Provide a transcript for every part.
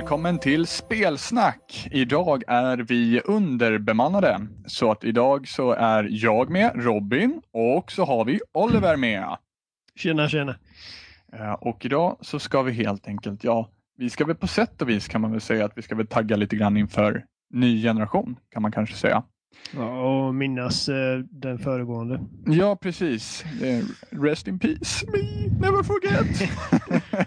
välkommen till Spelsnack. Idag är vi underbemannade. Så att idag så är jag med, Robin, och så har vi Oliver med. Tjena, tjena. Eh, Och idag så ska vi helt enkelt, ja, vi ska väl på sätt och vis kan man väl säga att vi ska väl tagga lite grann inför ny generation, kan man kanske säga. Ja, och minnas eh, den föregående. Ja, precis. Eh, Rest in peace, me, never forget.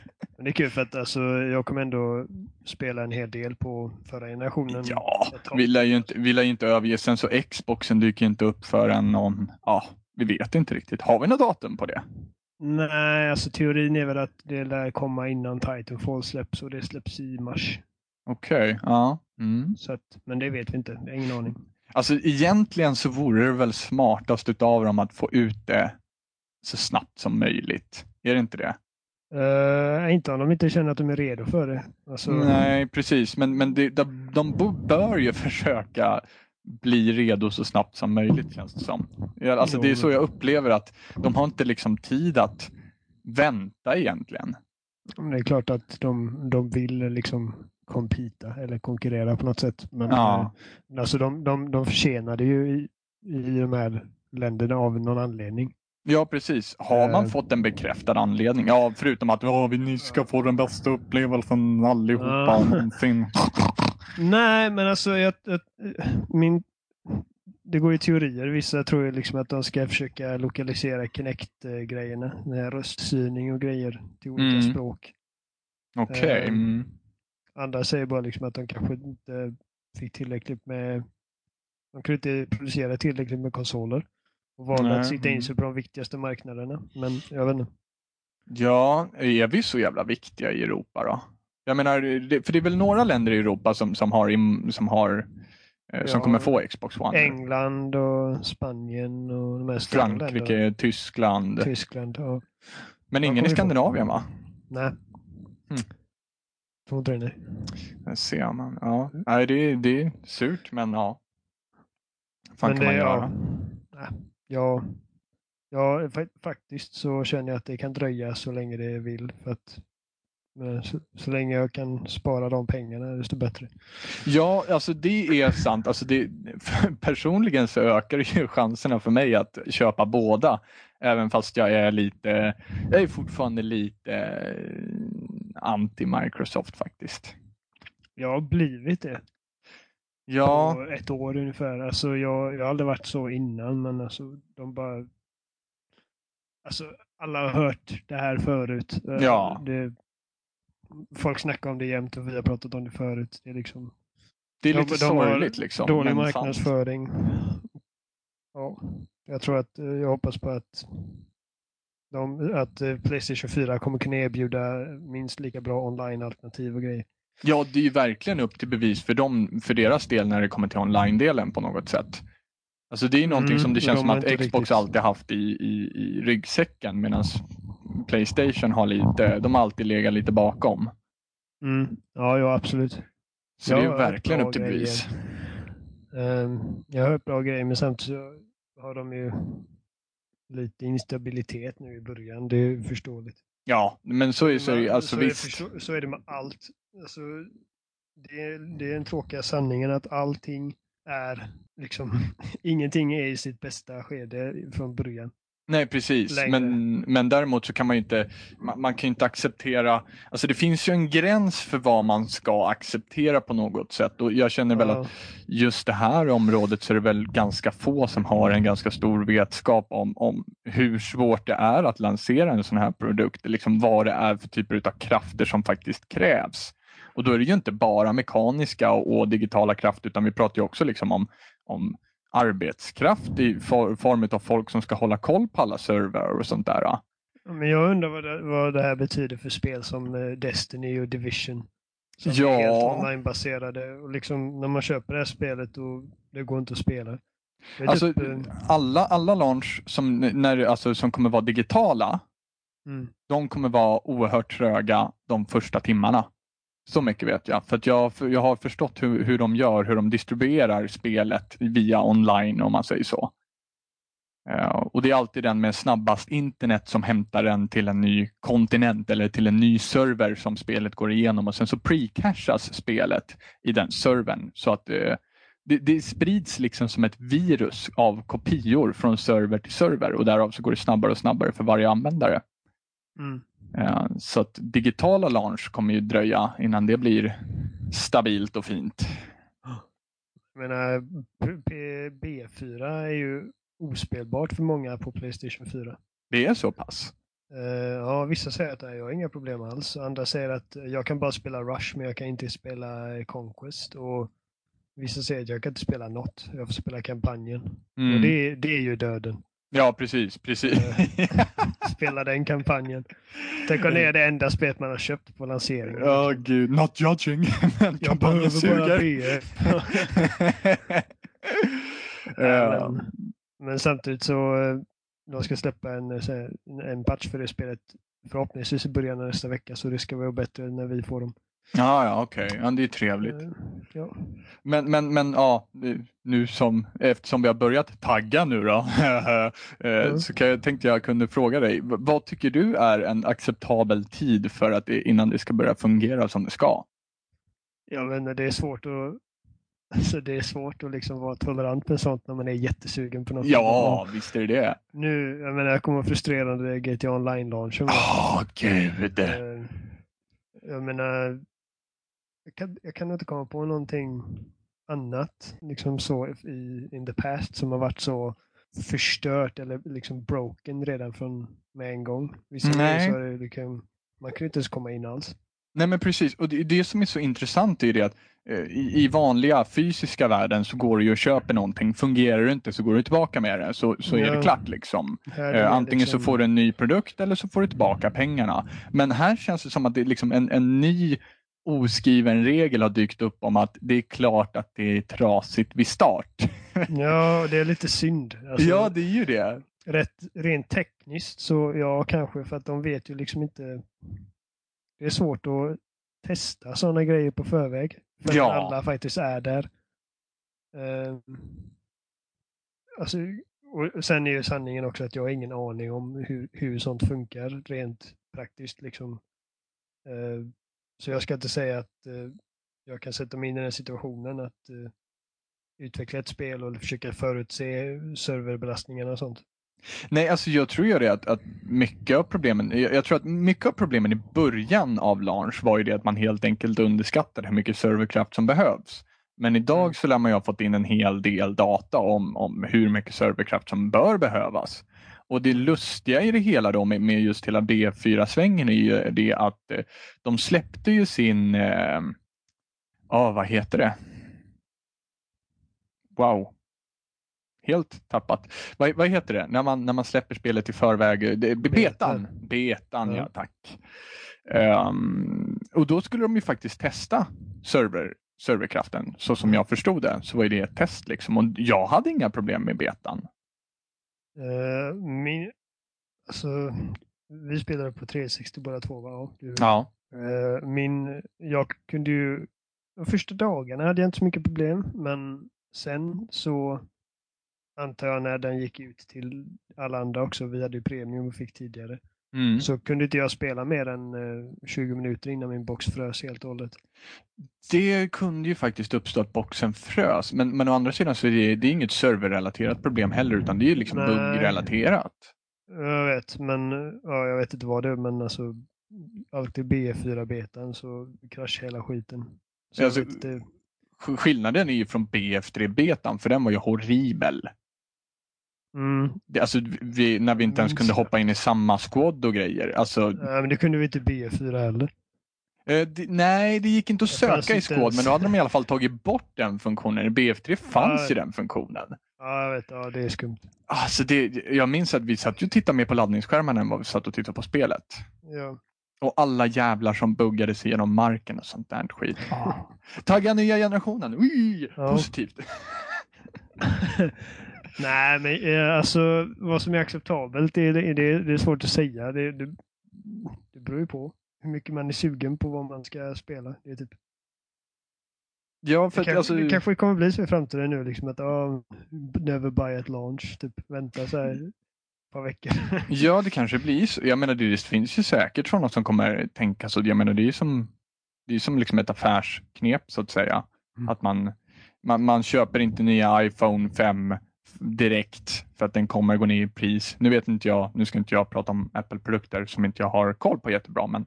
Men det är kul för att alltså, jag kommer ändå spela en hel del på förra generationen. Ja, vi lär ju inte, vi lär inte överge. Sen så Xboxen dyker inte upp förrän någon, ja, vi vet inte riktigt. Har vi något datum på det? Nej, alltså teorin är väl att det lär komma innan Titanfall släpps och det släpps i mars. Okej, ja. Mm. Så att, men det vet vi inte. Jag har ingen aning. Alltså egentligen så vore det väl smartast utav dem att få ut det så snabbt som möjligt. Är det inte det? Uh, inte om de inte känner att de är redo för det. Alltså, Nej, precis. Men, men det, de, de bör ju försöka bli redo så snabbt som möjligt känns det som. Alltså, det är så jag upplever att de har inte liksom tid att vänta egentligen. Det är klart att de, de vill liksom competa eller konkurrera på något sätt. Men Ja. eh, alltså de, de, de försenade ju i, i de här länderna av någon anledning. Ja, precis. Har man Eh. fått en bekräftad anledning? Ja, förutom att vi ni ska få den bästa upplevelsen allihopa Ja. någonsin. Nej, men alltså jag, jag, min, det går ju teorier. Vissa tror ju liksom att de ska försöka lokalisera Kinect-grejerna. Röststyrning och grejer till olika Mm. språk. Okej. Eh. Mm. Andra säger bara liksom att de kanske inte fick tillräckligt med... De kunde inte producera tillräckligt med konsoler. Och valde Nej, att sikta in mm. sig på de viktigaste marknaderna. Men jag vet inte. Ja, är vi så jävla viktiga i Europa då? Jag menar, det, för det är väl några länder i Europa som, som har, som, har eh, som Ja. kommer få Xbox One. England och Spanien och de här. Frankrike, Tyskland. Tyskland. Ja. Men ingen i Skandinavien va? Nej. Mm. Tror inte det. Nej. Där ser man. Ja. Nej, det, är- det är surt men ja. Fan Men kan man det- ja. göra? Nej. Ja, ja, fa- faktiskt så känner jag att det kan dröja så länge det vill. För att, så, så länge jag kan spara de pengarna desto bättre. Ja, alltså det är sant. Alltså det, personligen så ökar ju chanserna för mig att köpa båda. Även fast jag är lite, jag är fortfarande lite eh, anti-Microsoft faktiskt. Jag har blivit det Ja, på ett år ungefär. Alltså jag, jag har aldrig varit så innan men alltså de bara... Alltså alla har hört det här förut. Eh, Ja. Det, folk snackar om det jämt och vi har pratat om det förut. Det är liksom det är De- lite de har sorgligt liksom. dålig sant. marknadsföring. Ja, jag tror att eh, jag hoppas på att, de, att eh, Playstation 4 kommer kunna erbjuda minst lika bra online-alternativ och grejer. Ja, det är ju verkligen upp till bevis för, dem, för deras del när det kommer till online-delen på något sätt. Alltså det är någonting Mm, som det de känns som att Xbox riktigt- alltid haft i, i, i ryggsäcken medan Playstation har lite, de har alltid legat lite bakom. Mm. Ja, ja, absolut. Så Jag det är verkligen upp till bevis. Ehm, jag har hört bra grejer, men samtidigt så har de ju lite instabilitet nu i början. Det är förståeligt. Ja, men så är, så är alltså så, är det visst. så är det med allt. Alltså, det, är, det är den tråkiga sanningen att allting är liksom, ingenting är i sitt bästa skede från början. Nej, precis. längre. Men, men däremot så kan man ju inte, man, man kan inte acceptera, alltså det finns ju en gräns för vad man ska acceptera på något sätt och jag känner väl Ja. att just det här området så är det väl ganska få som har en ganska stor vetskap om, om hur svårt det är att lansera en sån här produkt, liksom vad det är för typer av krafter som faktiskt krävs. Och då är det ju inte bara mekaniska och, och digitala krafter utan vi pratar ju också liksom om, om arbetskraft i for, form av folk som ska hålla koll på alla servrar och sånt där. Men jag undrar vad det, vad det här betyder för spel som eh, Destiny och Division. Som Ja. är helt onlinebaserade. Och liksom när man köper det här spelet och det går inte att spela. Alltså, typ, eh, alla, alla launch som, när, alltså, som kommer vara digitala, mm. de kommer vara oerhört tröga de första timmarna. Så mycket vet jag. För att jag, jag har förstått hur, hur de gör, hur de distribuerar spelet via online om man säger så. Uh, och det är alltid den med snabbast internet som hämtar den till en ny kontinent eller till en ny server som spelet går igenom och sen så precachas spelet i den servern så att uh, det, det, sprids liksom som ett virus av kopior från server till server och därav så går det snabbare och snabbare för varje användare. Mm. Uh, så att digitala launch kommer ju dröja innan det blir stabilt och fint. Jag menar, B4 är ju ospelbart för många på Playstation 4. Det är så pass? Uh, ja, vissa säger att jag har inga problem alls. Andra säger att jag kan bara spela Rush men jag kan inte spela Conquest. Och Vissa säger att jag kan inte spela något. Jag får spela kampanjen. Mm. Och det, det är ju döden. Ja, precis. precis. Eh, spela den kampanjen. Tänk om det är det enda spelet man har köpt på lanseringen. Ja, oh, gud. Not judging. Men jag bara BF. ja. men, men, samtidigt så eh, de ska släppa en, eh, en patch för det spelet förhoppningsvis i början av nästa vecka så det ska vara bättre när vi får dem. Ja, ja okej. Okay. Ja, det är trevligt. Ja. Men, men, men ja, nu som, eftersom vi har börjat tagga nu då, mm. så kan jag, tänkte jag kunde fråga dig, vad tycker du är en acceptabel tid för att det, innan det ska börja fungera som det ska? Ja, men det är svårt att Alltså det är svårt att liksom vara tolerant med sånt när man är jättesugen på något. Ja, visst är det. Nu, jag menar, jag kommer frustrerande GTA Online-launchen. Åh, oh, gud! Eh, jag menar, jag kan, jag kan inte komma på någonting annat liksom så i in the past som har varit så förstört eller liksom broken redan från med en gång. Vissa Nej. så det liksom, man kan inte ens komma in alls. Nej men precis, och det, det som är så intressant är det att eh, i, i, vanliga fysiska världen så går du ju och köper någonting, fungerar det inte så går du tillbaka med det så, så ja. är det klart. Liksom. Eh, antingen liksom... så får du en ny produkt eller så får du tillbaka pengarna. Men här känns det som att det är liksom en, en ny oskriven regel har dykt upp om att det är klart att det är trasigt vid start. ja, det är lite synd. Alltså, ja, det är ju det. Rätt, rent tekniskt så ja, kanske för att de vet ju liksom inte. Det är svårt att testa sådana grejer på förväg. För ja. alla faktiskt är där. Uh, alltså, och sen är ju sanningen också att jag har ingen aning om hur, hur sånt funkar rent praktiskt. Liksom. Uh, så jag ska inte säga att eh, jag kan sätta mig in i den situationen att eh, utveckla ett spel och försöka förutse serverbelastningarna och sånt. Nej, alltså jag tror ju det att, att mycket av problemen, jag, jag, tror att mycket av problemen i början av launch var ju det att man helt enkelt underskattade hur mycket serverkraft som behövs. Men idag mm. så lär man ju ha fått in en hel del data om, om hur mycket serverkraft som bör behövas. Och det lustiga i det hela då med, med just hela B4-svängen är ju det att eh, de släppte ju sin, eh, oh, vad heter det? Wow. Helt tappat. Vad, vad heter det när man, när man släpper spelet i förväg? Det, betan. Betan, ja, ja tack. Um, och då skulle de ju faktiskt testa server, serverkraften. Så som jag förstod det så var det ett test liksom. Och jag hade inga problem med betan. Uh, min, alltså, vi spelade på 360 båda två va? Ja. Uh, min, jag kunde ju, de första dagarna hade jag inte så mycket problem men sen så antar jag när den gick ut till alla andra också, vi hade ju premium och fick tidigare. Mm. Så kunde inte jag spela mer än 20 eh, minuter innan min box frös helt och hållet. Det kunde ju faktiskt uppstå att boxen frös, men, men å andra sidan så är det, det är inget serverrelaterat problem heller utan det är liksom buggrelaterat. Jag vet, men ja, jag vet inte vad det är, men alltså alltid B4-betan så kraschar hela skiten. Så alltså. Skillnaden är ju från BF3-betan för den var ju horribel. Mm. Alltså, vi, när vi inte ens kunde hoppa in i samma squad och grejer. Alltså, nej, men det kunde vi inte B4 heller. Eh, det, nej, det gick inte att söka i squad, ens... men då hade de i alla fall tagit bort den funktionen. I BF3 fanns ja, ju den funktionen. Ja, jag vet. Ja, det är skumt. Alltså, det, jag minns att vi satt och tittade mer på laddningsskärmen än vad vi satt och tittade på spelet. Ja. Och alla jävlar som buggade sig genom marken och sånt där skit. Oh. Tagga nya generationen, Ui, ja. positivt. Nej, men eh, alltså vad som är acceptabelt det, det, det, det är svårt att säga. Det, det, det beror ju på hur mycket man är sugen på vad man ska spela. Det är typ... Ja, för Det, kanske, alltså, det kanske kommer bli så i framtiden nu, liksom att oh, never buy at launch, typ vänta så här par veckor. ja, det kanske blir så. Jag menar, det finns ju säkert sådana som kommer tänka så. Jag menar, det är ju som, det är som liksom ett affärsknep så att säga. Mm. Att man, man, man köper inte nya iPhone 5 direkt för att den kommer gå ner i pris. Nu vet inte jag, nu ska inte jag prata om Apple-produkter som inte jag har koll på jättebra, men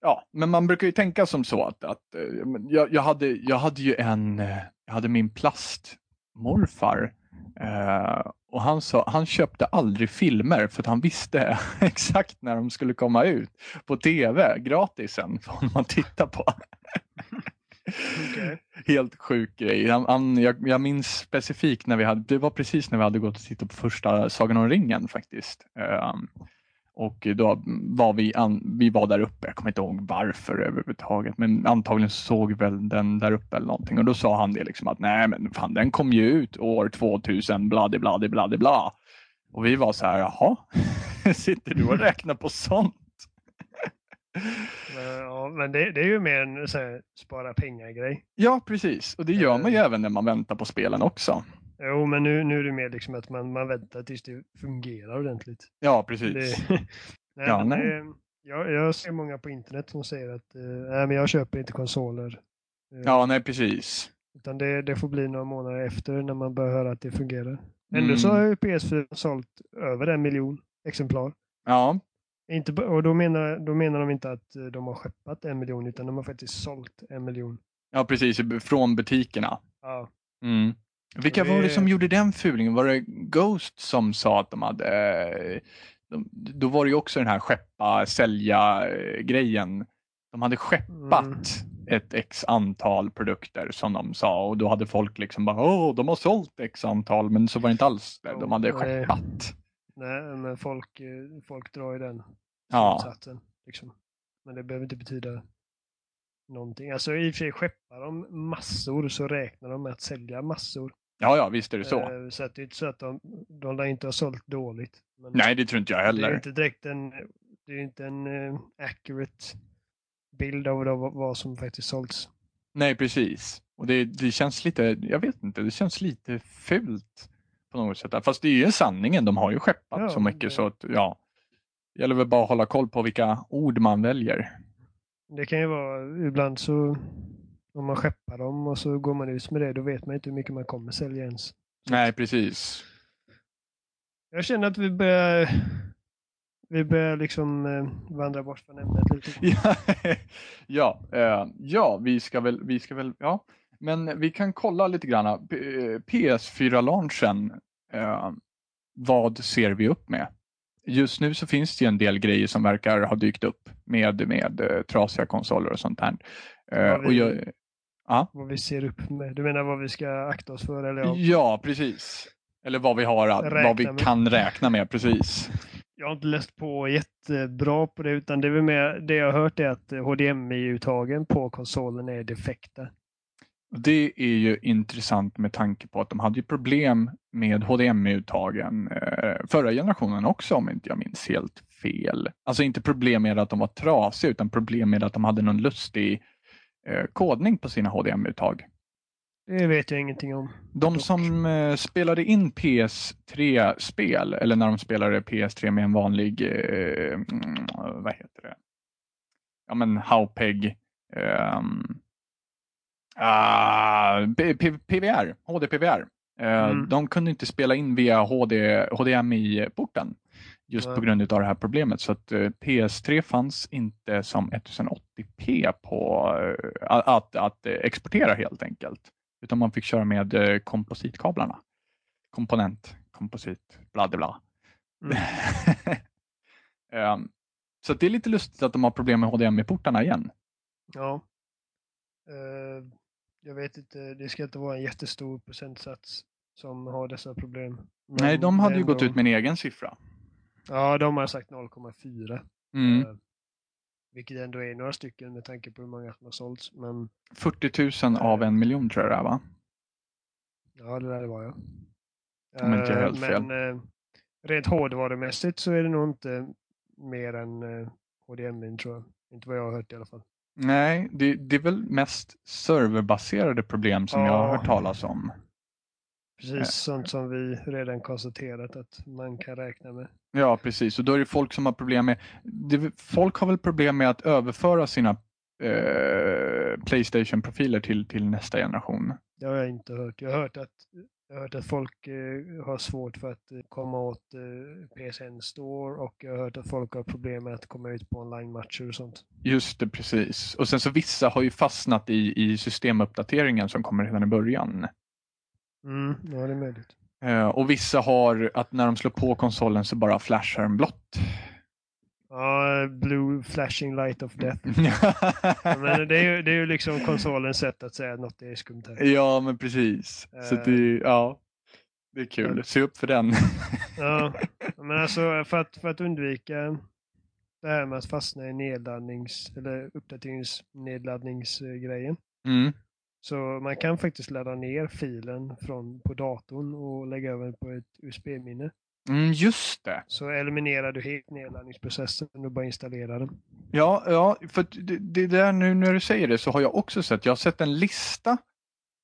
ja, men man brukar ju tänka som så att, att eh, jag, jag, hade, jag hade ju en, eh, jag hade min plastmorfar eh, och han, sa, han köpte aldrig filmer för att han visste exakt när de skulle komma ut på tv gratis vad för honom att titta på. Okay. Helt sjuk grej. Han, han, jag, jag minns specifikt när vi hade, det var precis när vi hade gått och tittat på första Sagan om ringen faktiskt. Um, och då var vi, an, vi var där uppe, jag kommer inte ihåg varför överhuvudtaget, men antagligen såg väl den där uppe eller någonting. Och då sa han det liksom att nej men fan den kom ju ut år 2000, bladi bladi bladi bla. Och vi var så här, jaha, sitter du och räknar på sånt? Men, ja, men det, det är ju mer en så här, spara pengar-grej. Ja, precis. Och det gör man ju även när man väntar på spelen också. Jo, men nu, nu är det mer liksom att man, man väntar tills det fungerar ordentligt. Ja, precis. Det, nej, Ja, nej. Det, jag, jag ser många på internet som säger att eh, nej, men jag köper inte konsoler. Eh, Ja, nej precis. Utan det, det får bli några månader efter när man börjar höra att det fungerar. Ändå så Mm. har ju PS4 sålt över en miljon exemplar. Ja, Inte, och då menar, då menar de inte att eh, de har skeppat en miljon utan de har faktiskt sålt en miljon. ja precis. Från butikerna. Ja, Mm. Vilka Och var det det- som gjorde den fulingen? Var det Ghost som sa att de hade... eh, De, då var det ju också den här skeppa, sälja eh, grejen. De hade skeppat Mm. ett x antal produkter som de sa och då hade folk liksom bara åh, de har sålt x antal men så var det inte alls det. De hade skeppat. Nej, men folk, eh, folk drar ju den Ja. slutsatsen. Liksom. Men det behöver inte betyda någonting. Alltså i och för sig skeppar de massor så räknar de med att sälja massor. Ja, ja, visst är det så. Eh, Så att det är inte så att de, de lär inte ha sålt dåligt. Men Nej, det tror inte jag det är heller. inte direkt en, det är inte en eh, accurate bild av vad, vad som faktiskt sålts. Nej, precis. Och det, det känns lite, jag vet inte, det känns lite fult på något sätt. Fast det är ju sanningen, de har ju skeppat Ja, så mycket det- så att ja. Det gäller väl bara att hålla koll på vilka ord man väljer. Det kan ju vara ibland så om man skeppar dem och så går man ut med det, då vet man inte hur mycket man kommer sälja ens. Nej, precis. Jag känner att vi börjar, vi börjar liksom eh, vandra bort från ämnet lite. Ja, eh, ja vi ska väl, vi ska väl, ja. Men vi kan kolla lite grann. P- eh, PS4-launchen, eh, vad ser vi upp med? Just nu så finns det en del grejer som verkar ha dykt upp med, med eh, trasiga konsoler och sånt här. Eh, Vad vi- och jag, ja, Vad vi ser upp med. Du menar vad vi ska akta oss för? Eller ja. precis. Eller vad vi har, vad vi med. kan räkna med, precis. Jag har inte läst på jättebra på det utan det, är mer, det jag har hört är att HDMI-uttagen på konsolen är defekta. Det är ju intressant med tanke på att de hade ju problem med HDMI-uttagen eh, förra generationen också om inte jag minns helt fel. Alltså inte problem med att de var trasiga utan problem med att de hade någon lustig eh, kodning på sina HDMI-uttag. Det vet jag ingenting om. De som eh, spelade in PS3-spel eller när de spelade PS3 med en vanlig, eh, mm, vad heter det? Ja men Haupeg. ehm, ah, P- P- PVR, HDPVR. Eh, Mm. De kunde inte spela in via HD, HDMI-porten just på Nej. grund av det här problemet. Så att eh, PS3 fanns inte som 1080p på eh, att, att, exportera helt enkelt. Utan man fick köra med kompositkablarna. Komponent, komposit, bla bla. Mm. Ehm, så det är lite lustigt att de har problem med HDMI-portarna igen. Ja. Eh, jag vet inte, det ska inte vara en jättestor procentsats som har dessa problem. Men Nej, de hade ju gått ut med en egen siffra. Ja, de har sagt 0,4. Mm. Eh, vilket ändå är några stycken med tanke på hur många som har sålts. Men 40 000 av en miljon tror jag det är va? ja, det där var jag. Om inte Eh, helt fel. men eh, rent hårdvarumässigt så är det nog inte mer än eh, HDMI tror jag. Inte vad jag har hört i alla fall. Nej, det, det är väl mest serverbaserade problem som jag har Ja. hört talas om. Precis Eh. sånt som vi redan konstaterat att man kan räkna med. Ja, precis. Och då är det folk som har problem med... Det, folk har väl problem med att överföra sina eh, Playstation-profiler till, till nästa generation. Det har jag inte hört. Jag har hört att, jag har hört att folk eh, har svårt för att eh, komma åt eh, PSN Store och jag har hört att folk har problem med att komma ut på online-matcher och sånt. Just det, precis. Och sen så vissa har ju fastnat i, i systemuppdateringen som kommer redan i början. Mm, ja, det är möjligt. Eh, och vissa har att när de slår på konsolen så bara flashar den blått. Ja, Blue Flashing Light of Death. Men det är, ju, det är ju liksom konsolens sätt att säga att något är skumt här. ja, men precis. Så Eh. det, ja, det är kul. Se upp för den. Ja, men alltså för att, för att undvika det här med att fastna i nedladdnings eller uppdateringsnedladdningsgrejen. Mm. Så man kan faktiskt ladda ner filen från, på datorn och lägga över den på ett USB-minne. Mm, just det. Så eliminerar du helt nedladdningsprocessen och bara installerar den. Ja, ja för det, det där nu när du säger det så har jag också sett, jag har sett en lista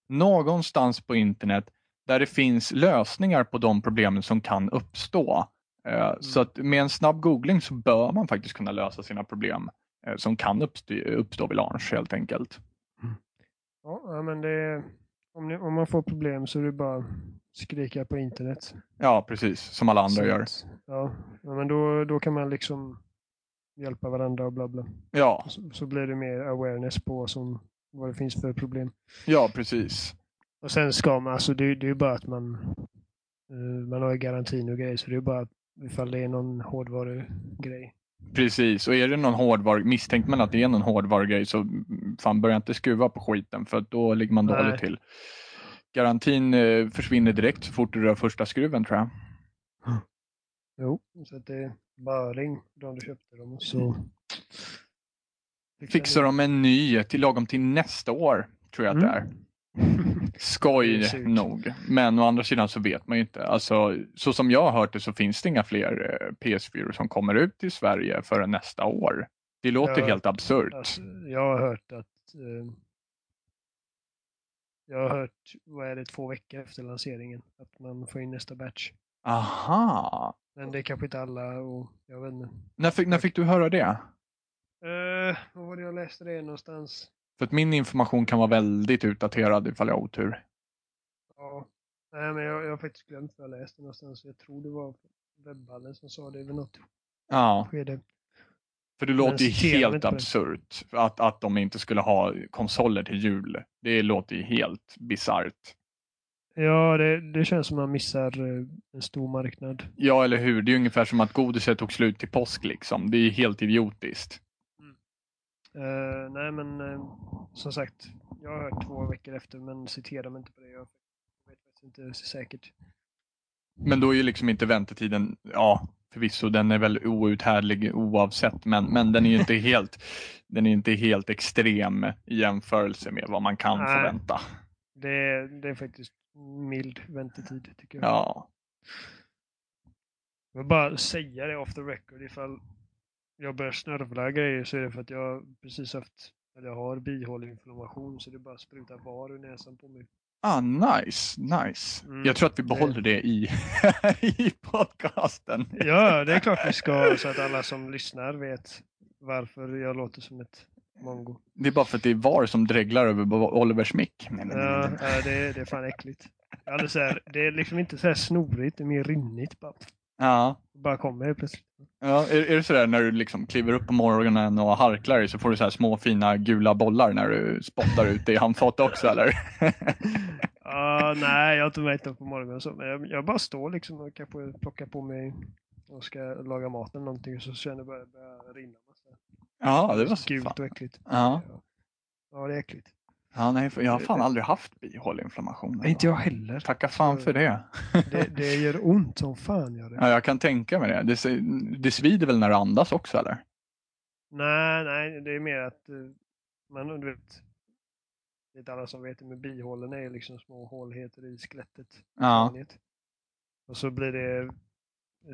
någonstans på internet där det finns lösningar på de problemen som kan uppstå. Eh, Så att med en snabb googling så bör man faktiskt kunna lösa sina problem eh, som kan uppstå, uppstå vid launch helt enkelt. Ja, ja, men det, om, ni, om man får problem så är det bara skrika på internet. Ja, precis, som alla andra Så gör. Ja, men då, då kan man liksom hjälpa varandra och bla bla. Ja, Så, så blir det mer awareness på som, vad det finns för problem. ja precis. Och sen ska man, alltså det, det är ju bara att man eh, man har ju garantin och grejer så det är bara ifall det är någon hårdvarugrej. Precis, och är det någon hårdvar, misstänker man att det är någon hårdvarugrej så mm, fan börja inte skruva på skiten för då ligger man Nej. dåligt till. Garantin eh, försvinner direkt så fort du rör första skruven tror jag. Jo, så det är bara ring de du köpte dem och så Fixar de en ny till lagom till nästa år tror jag att det är. Skoj nog. Men å andra sidan så vet man ju inte. Alltså, så som jag har hört det så finns det inga fler eh, PS4 som kommer ut i Sverige förrän nästa år. Det låter Ja, helt absurt. Alltså, jag har hört att eh, jag har hört, vad är det, två veckor efter lanseringen att man får in nästa batch. Aha! Men det är kanske inte alla och jag vet inte. När fick, när fick du höra det? Uh, vad var det jag läste det någonstans? För att min information kan vara väldigt utdaterad ifall jag har otur. Ja. Nej, men jag, jag har faktiskt glömt vad jag läste någonstans. Jag tror det var webbhallen som sa det vid något Ja, skede. för det låter ju citerar helt absurt att, att de inte skulle ha konsoler till jul. Det låter ju helt bisarrt. Ja, det, det känns som man missar eh, en stor marknad. Ja, eller hur? Det är ungefär som att godiset tog slut till påsk liksom. Det är helt idiotiskt. Eh, nej, men eh, som sagt, jag har hört två veckor efter, men citera mig inte på det. Jag vet faktiskt inte säkert. Men då är ju liksom inte väntetiden, ja förvisso den är väl outhärdlig oavsett men, men den är ju inte helt den är inte helt extrem i jämförelse med vad man kan Nej. förvänta. Det, är- det är faktiskt mild väntetid, tycker jag. Ja, Jag vill bara säga det off the record ifall jag börjar snörvla grejer så är det för att jag precis haft, eller jag har bihåleinflammation så det bara sprutar var ur näsan på mig. ah, nice, nice. Mm, Jag tror att vi det- behåller det i, i podcasten. Ja, det är klart vi ska så att alla som lyssnar vet varför jag låter som ett mongo. Det är bara för att det är VAR som dreglar över Olivers mick. Nej, nej, Ja, nej. det, är- det är fan äckligt. Alldeles så här, det är liksom inte så här snorigt, det är mer rinnigt. Bara, Ja. bara kommer plötsligt. Ja, är, är det sådär när du liksom kliver upp på morgonen och harklar dig så får du så här små fina gula bollar när du spottar ut det i handfatet också eller? Ja, nej, jag har inte mätt upp på morgonen så, men jag, jag bara står liksom och kanske plockar på mig och ska laga mat eller någonting och så känner jag bara börja rinna. Massa. ja, det var så Gult fan. och äckligt. Ja. Ja, det är äckligt. Ja, nej, jag har fan aldrig haft bihåleinflammation. Inte jag heller. Tacka fan för det. Det, det gör ont som fan gör det. Ja, jag kan tänka mig det. Det, det svider väl när du andas också eller? Nej, nej, det är mer att eh, man, du vet, det är inte alla som vet det, men bihålen är liksom små håligheter i skelettet. Ja. Och så blir det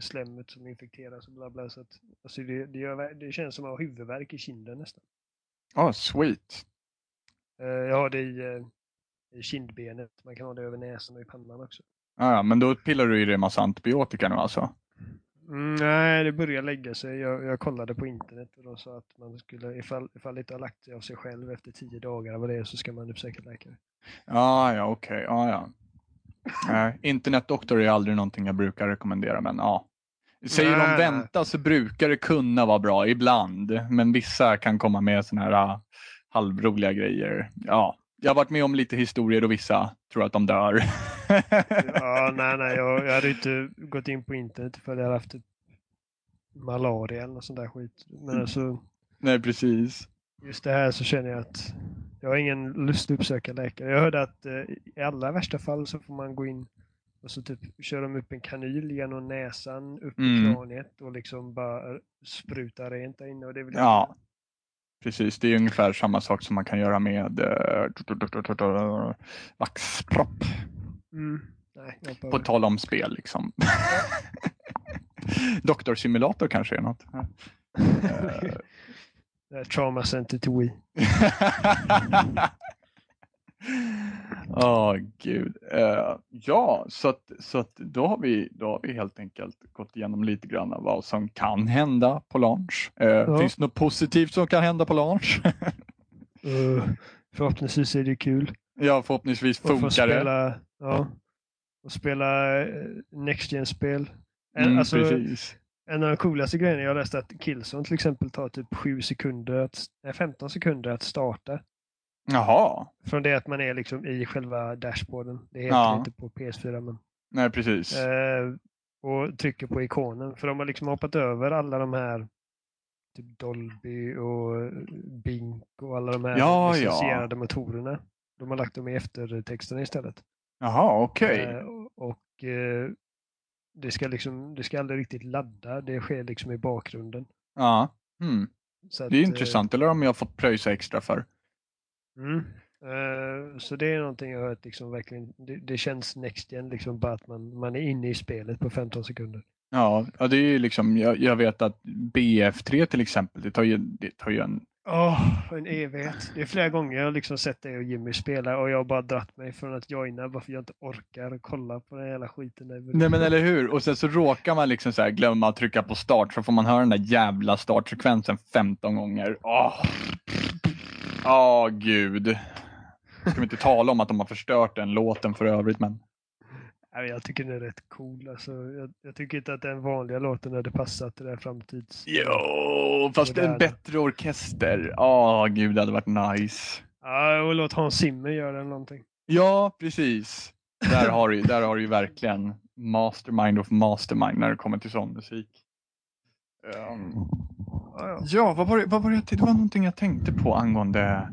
slemmet som infekteras och bla bla. Så att, alltså det, det, gör, det känns som att ha huvudvärk i kinden nästan. Oh, sweet. Eh, jag har det i, eh, i kindbenet. Man kan ha det över näsan och i pannan också. Ah, ja, men då pillar du i dig en massa antibiotika nu alltså? Mm, nej, det börjar lägga sig. Jag, jag kollade på internet och de sa att man skulle, ifall, ifall det inte har lagt sig av sig själv efter tio dagar vad det är, så ska man uppsöka läkare. Ah, ja, okej. Okay. Ah, ja. Eh, internetdoktor är aldrig någonting jag brukar rekommendera, men ja. Säger nej, de vänta nej. så brukar det kunna vara bra ibland, men vissa kan komma med sådana här uh, halvroliga grejer. Ja, jag har varit med om lite historier och vissa tror att de dör. ja, nej, nej, jag, jag hade inte gått in på internet för jag hade haft malaria eller sånt där skit. Men alltså, nej, precis. Just det här så känner jag att jag har ingen lust att uppsöka läkare. Jag hörde att eh, i allra värsta fall så får man gå in och så typ kör de upp en kanyl genom näsan upp mm. i kraniet och liksom bara spruta rent där inne. Och det vill ja, precis. Det är ungefär samma sak som man kan göra med äh, vaxpropp. Mm. På tal om spel liksom. Doktorsimulator kanske är något. Trauma Center to Wii. Oh, gud. Uh, ja, så, att, så att då, har vi, då har vi helt enkelt gått igenom lite grann av vad som kan hända på launch. Uh, ja. Finns det något positivt som kan hända på launch? uh, förhoppningsvis är det kul. Ja, förhoppningsvis funkar spela, det. Ja, och spela Next Gen-spel. Mm, alltså, precis. En av de coolaste grejerna jag läste att Killzone till exempel tar typ 7 sekunder, att, 15 sekunder att starta. Jaha. Från det att man är liksom i själva dashboarden. Det heter ja. inte på PS4 men. Nej precis. Eh, och trycker på ikonen. För de har liksom hoppat över alla de här typ Dolby och Bink och alla de här ja, licensierade ja. motorerna. De har lagt dem i eftertexterna istället. Jaha, okej. Okay. Eh, och eh, det ska liksom, det ska aldrig riktigt ladda. Det sker liksom i bakgrunden. Ja, mm. Så det är att, intressant. Eller om jag har fått pröjsa extra för. Mm. Uh, så det är någonting jag hört liksom verkligen. Det, det känns next gen liksom bara att man, man är inne i spelet på 15 sekunder. Ja, ja det är ju liksom, jag, jag vet att BF3 till exempel, det tar ju, det tar ju en oh, en evighet. Det är flera gånger jag har liksom sett dig och Jimmy spela och jag har bara dratt mig från att joina bara för jag inte orkar kolla på den jävla skiten. Där Nej men eller hur, och sen så råkar man liksom så glömma att trycka på start så får man höra den där jävla startsekvensen 15 gånger. Åh, oh. oh, gud. Ska vi inte tala om att de har förstört den låten för övrigt men. Jag tycker den är rätt cool. Alltså, jag, jag tycker inte att den vanliga låten hade passat det här framtids... Jo, fast en bättre orkester. Ja, oh, gud, det hade varit nice. Ja, och låt Hans Zimmer göra någonting. Ja, precis. Där har du, där har du ju verkligen mastermind of mastermind när det kommer till sån musik. Um, ja, vad var det, vad var det, det var någonting jag tänkte på angående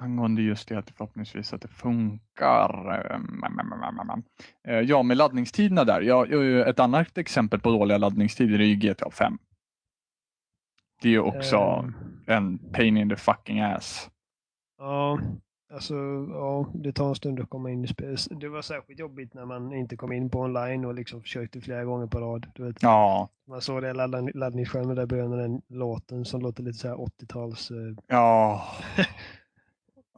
angående just det att förhoppningsvis att det funkar. Eh, ja, med laddningstiderna där. Ja, ett annat exempel på dåliga laddningstider är ju GTA 5. Det är ju också um, en pain in the fucking ass. Ja, alltså ja, det tar en stund att komma in i spelet. Det var särskilt jobbigt när man inte kom in på online och liksom försökte flera gånger på rad. Du vet, ja. Man såg det laddningsskärmen där början med den låten som låter lite så här 80-tals... Eh, ja.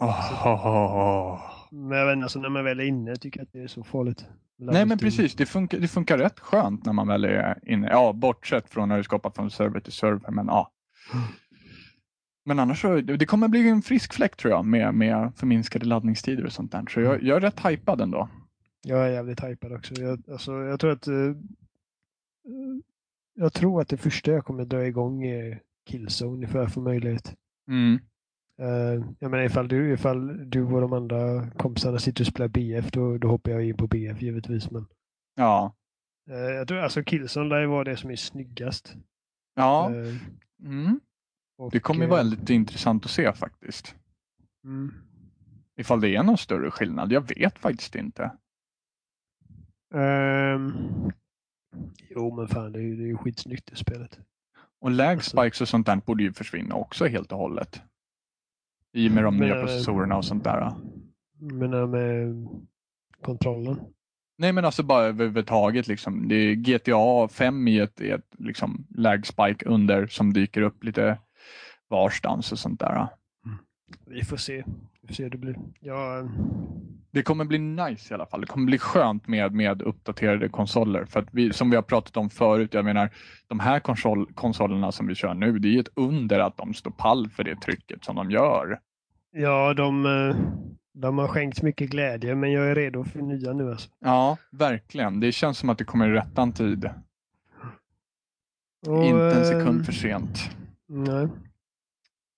Oh, oh, oh, men jag vet inte, alltså när man väl är inne tycker jag att det är så farligt. Nej men precis, det funkar, det funkar rätt skönt när man väl är inne. Ja, bortsett från när du skapar från server till server. Men ja. Men annars så, det kommer bli en frisk fläkt tror jag med, med förminskade laddningstider och sånt där. Så jag, jag är rätt hypad ändå. Jag är jävligt hypad också. Jag, alltså, jag tror att uh, jag tror att det första jag kommer dra igång är Killzone ifall jag får möjlighet. Mm. Uh, jag menar ifall du, ifall du och de andra kompisarna sitter och spelar BF då, då hoppar jag in på BF givetvis. Men, ja. Uh, jag tror alltså Killzone lär vara det som är snyggast. Ja. Mm. Och, det kommer ju vara lite intressant att se faktiskt. Mm. Ifall det är någon större skillnad. Jag vet faktiskt inte. Um, jo men fan det är ju, det är ju skitsnyggt det spelet. Och lag alltså. spikes och sånt där borde ju försvinna också helt och hållet. I och med de nya processorerna och sånt där. menar med kontrollen? Nej men alltså bara överhuvudtaget liksom. Det är GTA 5 i ett, i ett liksom lag spike under som dyker upp lite varstans och sånt där. Vi får se. Vi får se hur det blir. Ja, Det kommer bli nice i alla fall. Det kommer bli skönt med, med uppdaterade konsoler. För att vi, som vi har pratat om förut, jag menar de här konsol, konsolerna som vi kör nu, det är ju ett under att de står pall för det trycket som de gör. ja de, eh, de har skänkt mycket glädje, men jag är redo för nya nu. Alltså. Ja, verkligen. Det känns som att det kommer i rättan tid. Och, Inte en sekund för sent. Nej.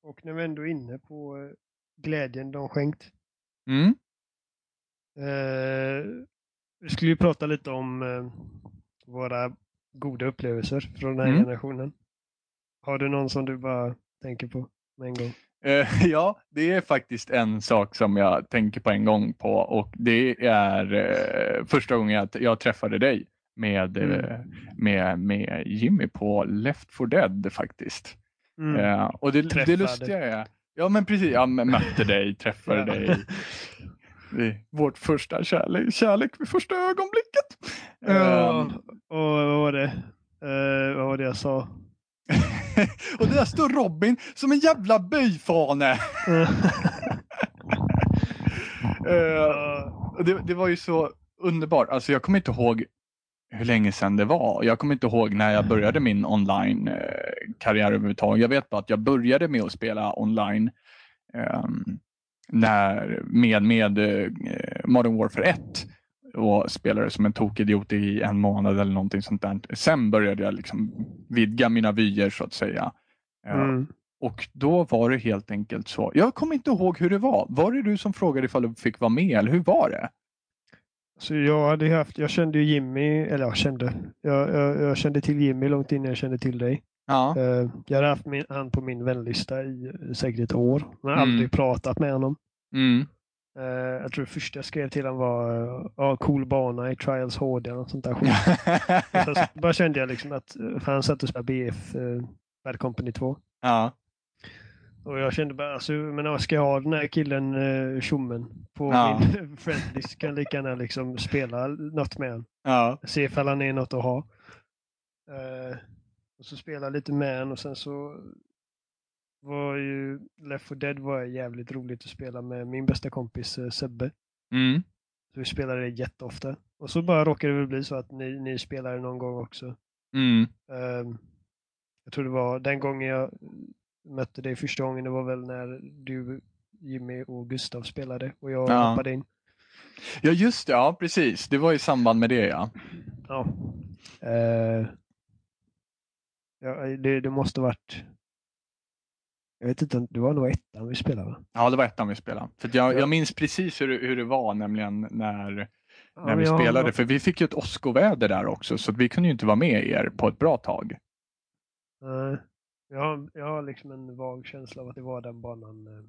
Och när vi ändå är inne på eh, glädjen de skänkt. Mm. Eh, vi skulle ju prata lite om eh, våra goda upplevelser från den här Mm. generationen. Har du någon som du bara tänker på med en gång? Eh, ja, det är faktiskt en sak som jag tänker på en gång på och det är eh, första gången jag, jag träffade dig med, Mm. eh, med, med Jimmy på Left 4 Dead faktiskt. Mm. Eh, och det, det lustiga är, ja men precis, jag mötte dig, träffade Ja. dig. Det, vårt första kärlek, kärlek vid första ögonblicket. Ja, Ehm, och vad var det? Eh, vad var det jag sa? och där står Robin som en jävla böjfane. Eh, och det, det var ju så underbart. Alltså jag kommer inte ihåg hur länge sedan det var. Jag kommer inte ihåg när jag började min online-karriär överhuvudtaget. Jag vet bara att jag började med att spela online ehm, när, med, med eh, Modern Warfare 1 och spelade som en tokidiot i en månad eller någonting sånt där. Sen började jag liksom vidga mina vyer så att säga. Eh, Mm. och då var det helt enkelt så. Jag kommer inte ihåg hur det var. Var det du som frågade ifall du fick vara med eller hur var det? Så jag hade haft, jag kände ju Jimmy, eller jag kände, jag, jag, jag kände till Jimmy långt innan jag kände till dig. Ja. Eh, jag hade haft min, han på min vänlista i eh, säkert ett år, men Mm. aldrig pratat med honom. Mm. Eh, jag tror det första jag skrev till honom var ja, cool bana i Trials HD eller något sånt där skit. Sen så bara kände jag liksom att, han satt och spelade BF, Bad Company 2. ja. Och jag kände bara, alltså, men vad ska jag ha den här killen, uh, tjommen, på Ja. min friendlist? Kan lika gärna liksom spela något med honom. Ja. Se ifall han är något att ha. Eh, och så spela lite med honom och sen så var ju Left 4 Dead var jävligt roligt att spela med min bästa kompis eh, Sebbe. Mm. Så vi spelade det jätteofta. Och så bara råkade det väl bli så att ni, ni spelade någon gång också. Mm. Ehm, jag tror det var den gången jag mötte dig första gången, det var väl när du, Jimmy och Gustav spelade och jag Ja. hoppade in. Ja just det, ja precis. Det var i samband med det ja. Ja. Eh, ja det, det måste varit... Jag vet inte, det var nog ettan vi spelade va? Ja det var ettan vi spelade. För jag, Ja. jag minns precis hur, det- hur det var nämligen när, Ja, när vi spelade. För vi fick ju ett åskoväder där också så vi kunde ju inte vara med er på ett bra tag. Nej. Jag, har, jag har liksom en vag känsla av att det var den banan. eh.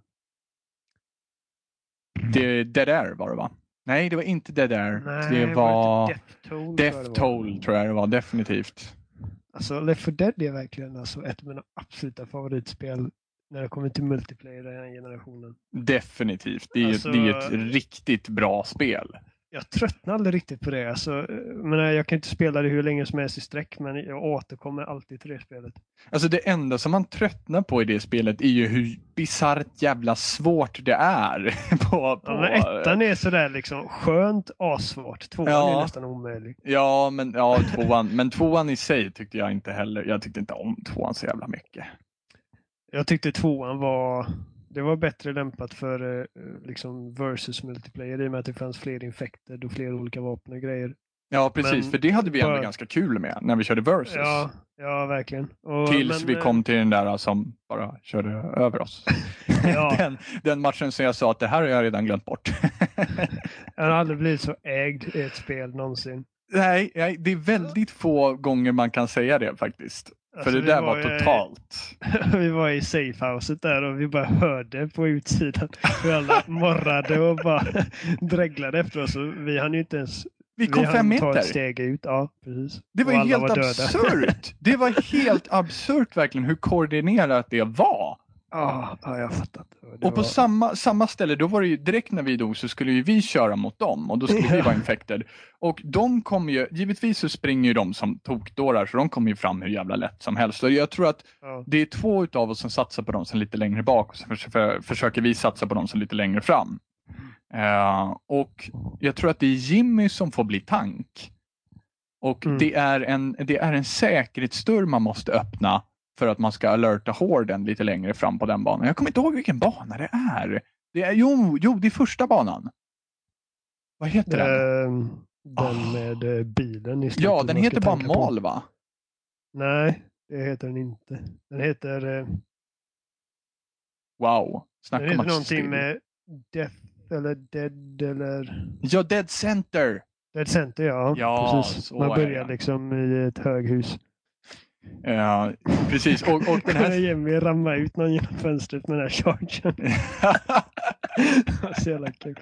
Det, Dead Air var det va? Nej det var inte Dead Air. Nej, det var inte Death Toll. tror jag Death det var. Toll tror jag det var definitivt. Alltså Left 4 Dead är verkligen alltså ett av mina absoluta favoritspel när det kommer till multiplayer i den här generationen. Definitivt. Det är, ju- Alltså- det är ju ett riktigt bra spel. Jag tröttnar aldrig riktigt på det. Alltså, eh, men jag kan inte spela det hur länge som helst i sträck, men jag återkommer alltid till det spelet. Alltså det enda som man tröttnar på i det spelet är ju hur bisarrt jävla svårt det är. på, på, Ja, men ettan är sådär liksom skönt assvårt. Tvåan Ja. är nästan omöjlig. Ja, men ja, tvåan, men tvåan i sig tyckte jag inte heller. Jag tyckte inte om tvåan så jävla mycket. Jag tyckte tvåan var det var bättre lämpat för eh, liksom versus multiplayer i och med att det fanns fler infected och fler olika vapen och grejer. Ja, precis, Men för det hade vi ändå ganska kul med när vi körde versus. Ja, ja verkligen. Och, Tills men, vi eh, kom till den där som bara körde över oss. Ja. den, den matchen som jag sa att det här har jag redan glömt bort. Jag har aldrig blivit så ägd i ett spel någonsin. nej, nej, det är väldigt få gånger man kan säga det faktiskt. Alltså, för det vi där var, ju- totalt. vi var i safehouset där och vi bara hörde på utsidan hur alla morrade och bara dreglade efter oss. Vi hann ju inte ens Vi kom hann fem meter. steg ut. Ja, precis. Det var ju helt döda. absurt. Det var helt absurt verkligen hur koordinerat det var. Ja, ja jag fattar. Det och på var... samma, samma ställe, då var det ju direkt när vi dog så skulle ju vi köra mot dem och då skulle vi vara infected. Och de kommer ju, givetvis så springer ju de som tokdårar så de kommer ju fram hur jävla lätt som helst. Och jag tror att ja. det är två utav oss som satsar på dem som lite längre bak och så för, försöker vi satsa på dem som lite längre fram. Uh, och jag tror att det är Jimmy som får bli tank. Och mm. det, är en, det är en säkerhetsdörr man måste öppna för att man ska alerta horden lite längre fram på den banan. Jag kommer inte ihåg vilken bana det är. Det är jo, jo, det är första banan. Vad heter den? Ehm, den oh. med eh, bilen i slutet. Ja, den heter bara Mal va? Nej, det heter den inte. Den heter... Eh, wow. Snacka den heter någonting med Death eller Dead eller... Ja, Dead Center! Dead Center ja. ja precis. Man börjar liksom i ett höghus. Ja, precis. Och, och den här... Jimmy ramma ut någon genom fönstret med den här chargen. så jävla kul.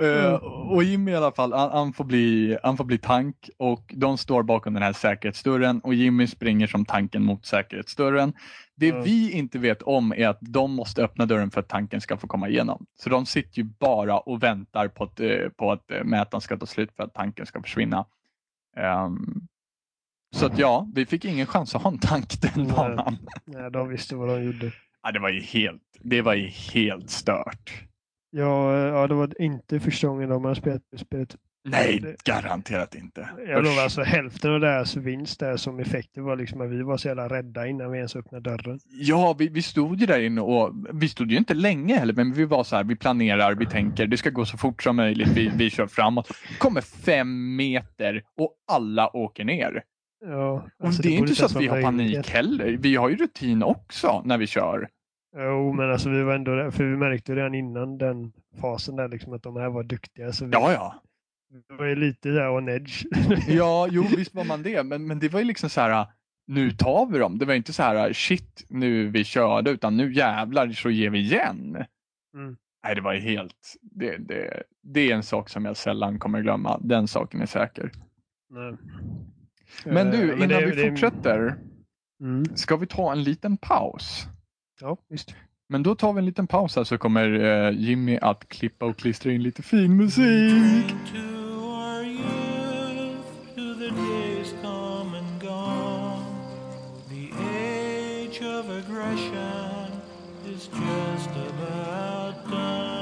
Uh, och Jimmy i alla fall, han, han, får bli, han får bli tank och de står bakom den här säkerhetsdörren och Jimmy springer som tanken mot säkerhetsdörren. Det mm. vi inte vet om är att de måste öppna dörren för att tanken ska få komma igenom. Så de sitter ju bara och väntar på att, eh, på att eh, mätaren ska ta slut för att tanken ska försvinna. Um, så att ja, vi fick ingen chans att ha en tank den banan. Nej, de visste vad de gjorde. Ja, det var ju helt, det var ju helt stört. Ja, ja det var inte första gången de har spelat spelet. Nej, det, garanterat inte. Jag lovar, alltså hälften av deras vinst där som effekter var liksom att vi var så jävla rädda innan vi ens öppnade dörren. Ja, vi, vi stod ju där inne och vi stod ju inte länge heller, men vi var så här, vi planerar, vi tänker, det ska gå så fort som möjligt, vi, vi kör framåt. kommer fem meter och alla åker ner. Ja, alltså det, det är inte så att vi har panik heller. Vi har ju rutin också när vi kör. Jo, men alltså vi var ändå där, för vi märkte redan innan den fasen där liksom att de här var duktiga. Så vi, ja, ja. Vi var ju lite där on edge. ja, jo visst var man det, men, men det var ju liksom så här nu tar vi dem. Det var inte så här shit nu vi körde utan nu jävlar så ger vi igen. Mm. Nej, det var ju helt, det, det, det är en sak som jag sällan kommer glömma. Den saken är säker. Nej. Eh, men du, innan men det, vi fortsätter. Mm. Ska vi ta en liten paus? Ja, visst. Men då tar vi en liten paus här så kommer eh, Jimmy att klippa och klistra in lite fin musik. aggression is just about done.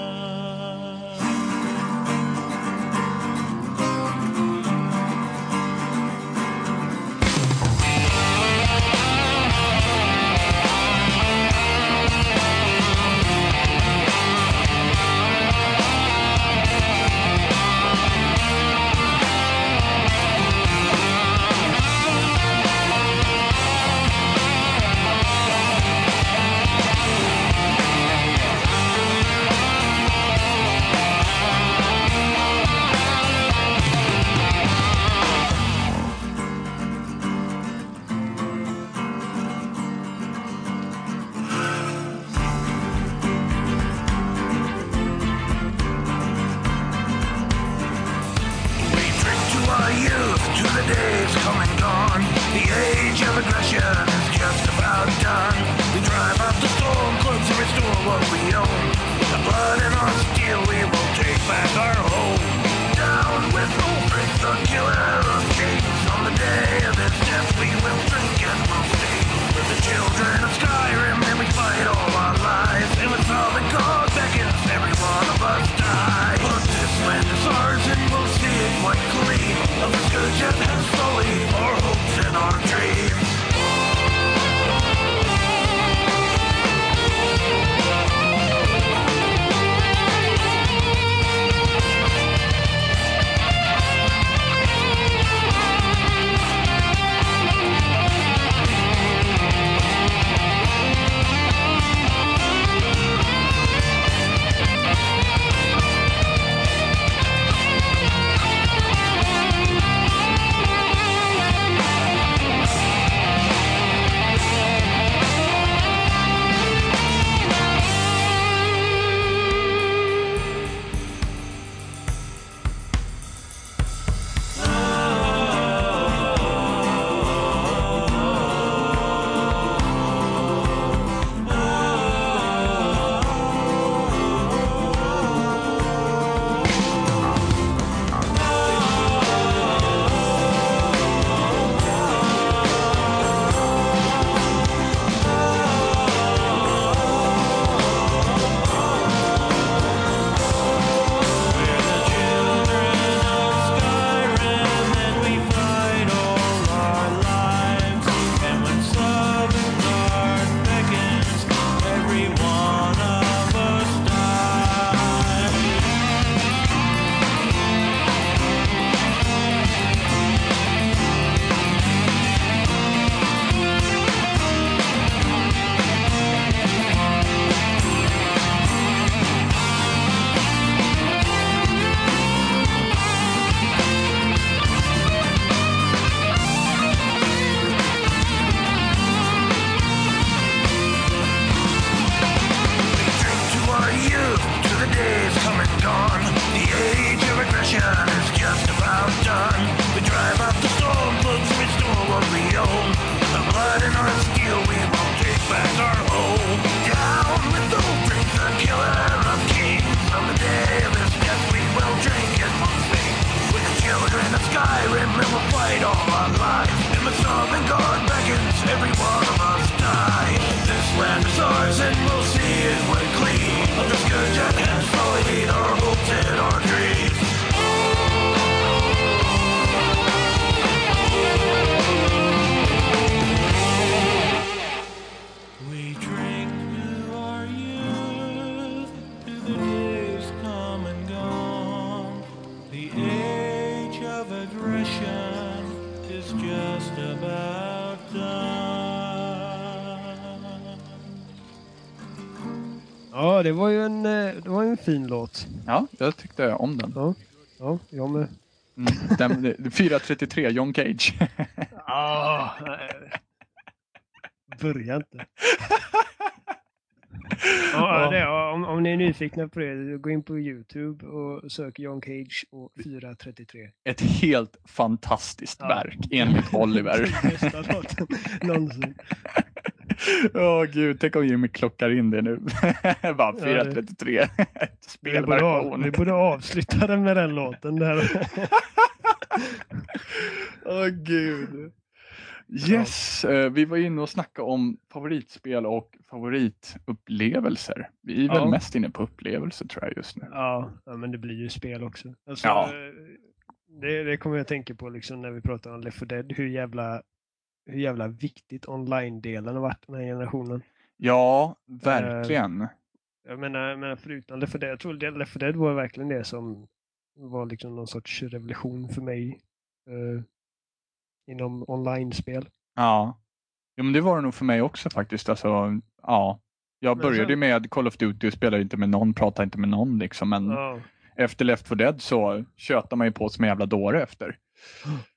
aggression is just about done. We drive up the storm, close to restore what we own. The blood and our steel, we will take back our home. Down with Ulrich, the killer of kings. On the day of his death, we will drink and we'll sing. Var ju en, eh, det var en fin låt. Ja, jag tyckte om den. Ja, ja jag med. Mm, den 4.33, John Cage. ah, börja inte. ja, det, om, om ni är nyfikna på det, gå in på Youtube och sök John Cage och 433. Ett helt fantastiskt ja. verk enligt Oliver. Bästa låten någonsin. Åh oh, gud, tänk om Jimmy klockar in det nu. Bara 4.33. Spelversion. Vi borde avsluta den med den låten. Åh oh, gud. Yes, ja. vi var inne och snackade om favoritspel och favoritupplevelser. Vi är väl ja. mest inne på upplevelser tror jag just nu. Ja, ja men det blir ju spel också. Alltså, ja. det, det kommer jag att tänka på liksom när vi pratar om Left 4 Dead, hur jävla, hur jävla viktigt online-delen har varit den här generationen. Ja, verkligen. Uh, jag menar, jag menar förutom Left 4 Dead, jag tror Left 4 Dead var verkligen det som var liksom någon sorts revolution för mig. Uh, inom online-spel. Ja. Jo, men det var det nog för mig också faktiskt. Alltså, ja. Jag började sen... med Call of Duty och spelade inte med någon, pratade inte med någon. Liksom, men ja. efter Left 4 Dead så tjötar man ju på som en jävla dåre efter.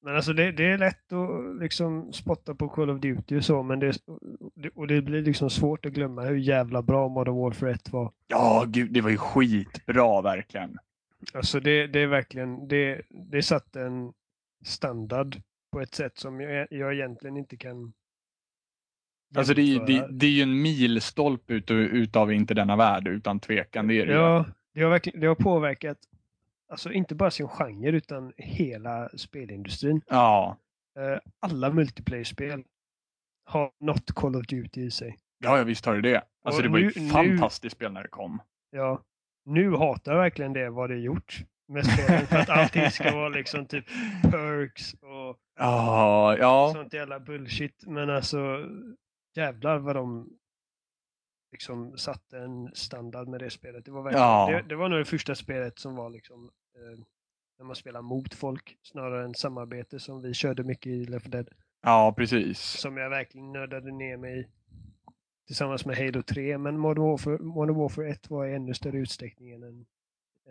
Men alltså det, det, är lätt att liksom spotta på Call of Duty och så, men det, och det blir liksom svårt att glömma hur jävla bra Modern Warfare 1 var. Ja, gud, det var ju skitbra verkligen. Alltså det, det är verkligen, det, det satt en standard på ett sätt som jag, jag egentligen inte kan Alltså det är, det, det är ju en milstolpe ut, utav inte denna värld utan tvekan. Det är det ja, det har, verkligen, det har påverkat alltså inte bara sin genre utan hela spelindustrin. Ja. Eh, alla multiplayer-spel har något Call of Duty i sig. Ja, ja visst har det det. Alltså Och det var ju ett fantastiskt spel när det kom. Ja. Nu hatar jag verkligen det, vad det gjort med spelen. För att allting ska vara liksom typ perks och oh, ja. sånt jävla bullshit. Men alltså jävlar vad de liksom satte en standard med det spelet. Det var, verkligen, ja. det, det, var nog det första spelet som var liksom när man spelar mot folk snarare än samarbete som vi körde mycket i Left Dead. Ja, precis. Som jag verkligen nördade ner mig i tillsammans med Halo 3. Men Modern Warfare, Modern Warfare 1 var i ännu större utsträckning än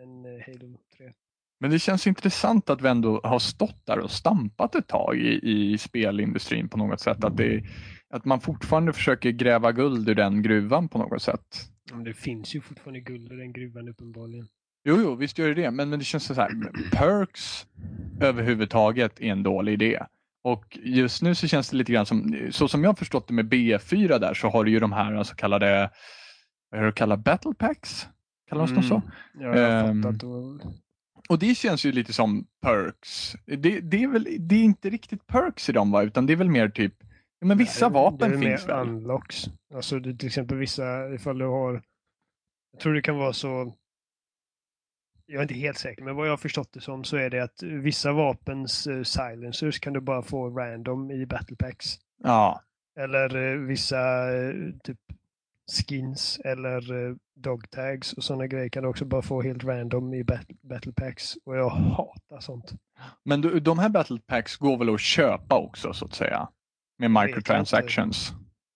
än eh, Halo 3. Men det känns intressant att vi ändå har stått där och stampat ett tag i, i spelindustrin på något sätt. Att, det, att man fortfarande försöker gräva guld ur den gruvan på något sätt. Men det finns ju fortfarande guld i den gruvan uppenbarligen. Jo, jo, visst gör det det. Men, men det känns så här, perks överhuvudtaget är en dålig idé. Och just nu så känns det lite grann som, så som jag har förstått det med B4 där så har du ju de här så kallade, vad är det att kalla battle packs? Kallas mm. de så? Ja, um. Och... det känns ju lite som perks. Det, det, är väl det är inte riktigt perks i dem va? Utan det är väl mer typ, men vissa Nej, vapen det finns väl? unlocks. Alltså det, till exempel vissa, ifall du har, jag tror det kan vara så, jag är inte helt säker, men vad jag har förstått det som så är det att vissa vapens uh, silencers kan du bara få random i battle packs. Ja. Eller uh, vissa uh, typ skins eller uh, dog tags och sådana grejer kan du också bara få helt random i battle packs. Och jag hatar sånt. Men du, de här battle packs går väl att köpa också så att säga? Med microtransactions?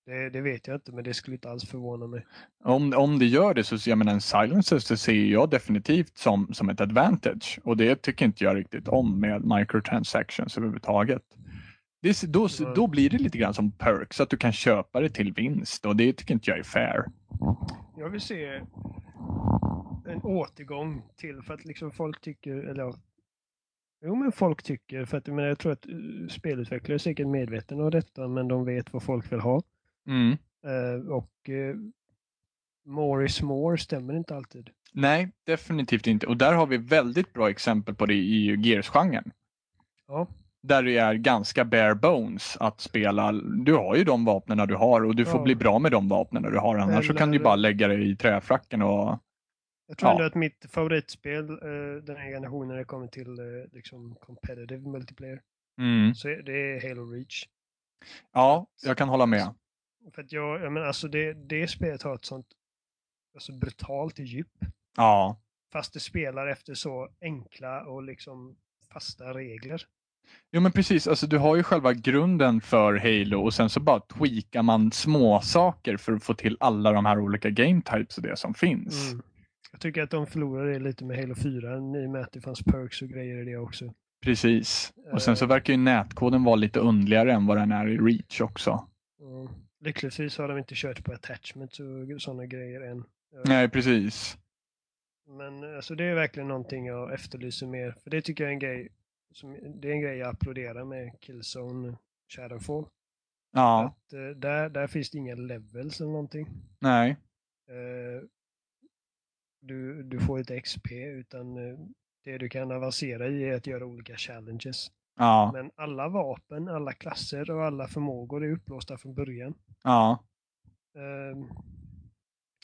Det, det, vet jag inte, men det skulle inte alls förvåna mig. Om, om det gör det så jag menar en silencer så ser jag definitivt som, som ett advantage. Och det tycker inte jag riktigt om med microtransactions överhuvudtaget. Det, då, då blir det lite grann som perks, att du kan köpa det till vinst och det tycker inte jag är fair. Jag vill se en återgång till för att liksom folk tycker, eller Jo men folk tycker, för att menar, jag tror att uh, spelutvecklare är säkert medvetna om detta men de vet vad folk vill ha. Mm. Uh, och uh, more is more stämmer inte alltid. Nej, definitivt inte. Och där har vi väldigt bra exempel på det i Gears-genren. Ja där det är ganska bare bones att spela. Du har ju de vapnen du har och du får ja. bli bra med de vapnen du har. Annars så kan du bara lägga det i träfracken och jag tror ja. ändå att mitt favoritspel uh, den här generationen när det kommer till uh, liksom competitive multiplayer. Mm. Så det är Halo Reach. Ja, jag kan hålla med. För att jag, jag menar, alltså det, det spelet har ett sånt alltså brutalt djup. Ja. Fast det spelar efter så enkla och liksom fasta regler. Jo men precis, alltså du har ju själva grunden för Halo och sen så bara tweakar man små saker för att få till alla de här olika game types och det som finns. Mm. Jag tycker att de förlorade lite med Halo 4 i och med att det fanns perks och grejer i det också. Precis, och sen så eh. verkar ju nätkoden vara lite undligare än vad den är i Reach också. Mm. Lyckligtvis har de inte kört på attachments och sådana grejer än. Nej, precis. Men alltså, det är verkligen någonting jag efterlyser mer. För det tycker jag är en grej som, det är en grej jag applåderar med Killzone Shadowfall. Ja. Att, uh, där, där finns det inga levels eller någonting. Nej. Uh, du, du får inte XP utan uh, det du kan avancera i är att göra olika challenges. Ja. Men alla vapen, alla klasser och alla förmågor är upplåsta från början. Ja. Um,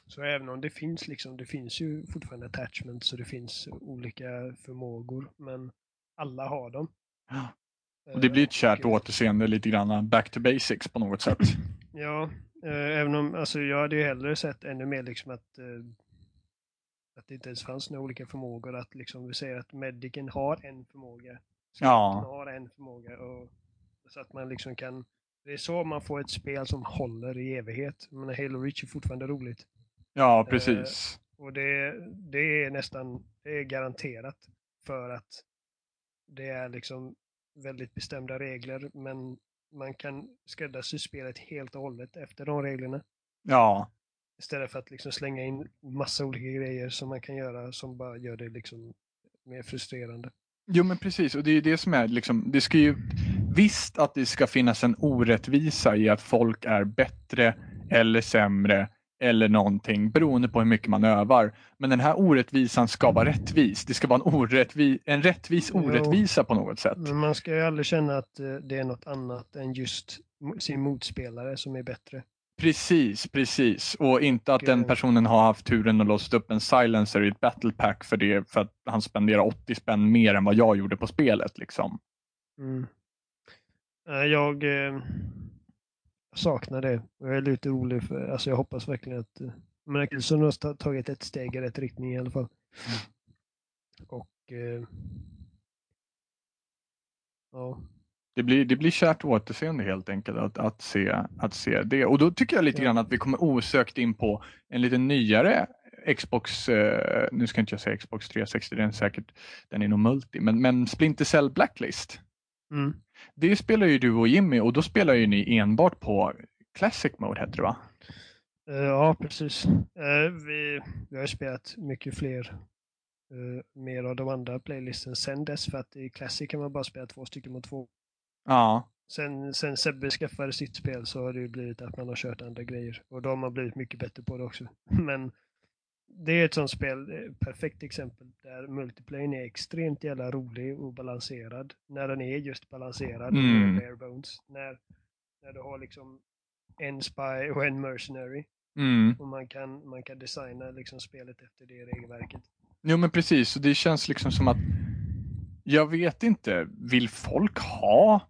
så även om det finns liksom, det finns ju fortfarande attachments och det finns olika förmågor. Men alla har dem. Ja. Och det blir ett kärt och, återseende lite grann back to basics på något sätt. Ja, eh, även om alltså, jag hade ju hellre sett ännu mer liksom att, eh, att det inte ens fanns några olika förmågor. Att liksom, vi säger att medicen har en förmåga. Ja. har en förmåga. Och, så att man liksom kan det är så man får ett spel som håller i evighet. Men Halo Reach är fortfarande roligt. Ja, precis. Eh, och det, det är nästan det är garanterat för att det är liksom väldigt bestämda regler, men man kan skräddarsy spelet helt och hållet efter de reglerna. Ja. Istället för att liksom slänga in massa olika grejer som man kan göra som bara gör det liksom mer frustrerande. Jo men precis och det är det som är liksom, det ska ju visst att det ska finnas en orättvisa i att folk är bättre eller sämre eller någonting beroende på hur mycket man övar. Men den här orättvisan ska vara rättvis. Det ska vara en, orättvi en rättvis orättvisa jo, på något sätt. Men man ska ju aldrig känna att eh, det är något annat än just sin motspelare som är bättre. Precis, precis. Och inte att den personen har haft turen att låst upp en silencer i ett battle pack för det för att han spenderar 80 spänn mer än vad jag gjorde på spelet. Liksom. Mm. Jag, eh, saknar det. Jag är lite orolig för, alltså jag hoppas verkligen att men Killzone har tagit ett steg i rätt riktning i alla fall. Mm. Och eh, ja. Det blir, det blir kärt återseende helt enkelt att, att, se, att se det. Och då tycker jag lite ja. grann att vi kommer osökt in på en lite nyare Xbox, eh, nu ska inte jag säga Xbox 360, den är säkert, den är nog multi, men, men Splinter Cell Blacklist. Mm. Det spelar ju du och Jimmy och då spelar ju ni enbart på Classic Mode heter det va? Uh, ja, precis. Uh, vi, vi har spelat mycket fler uh, mer av de andra playlisten sen dess för att i Classic kan man bara spela två stycken mot två. Ja. Sen, sen Sebbe skaffade sitt spel så har det ju blivit att man har kört andra grejer och då har man blivit mycket bättre på det också. Men det är ett sånt spel, ett perfekt exempel, där multiplayen är extremt jävla rolig och balanserad. När den är just balanserad, mm. bare bones. När, när du har liksom en spy och en mercenary. Mm. Och man kan, man kan designa liksom spelet efter det regelverket. Jo men precis, och det känns liksom som att jag vet inte, vill folk ha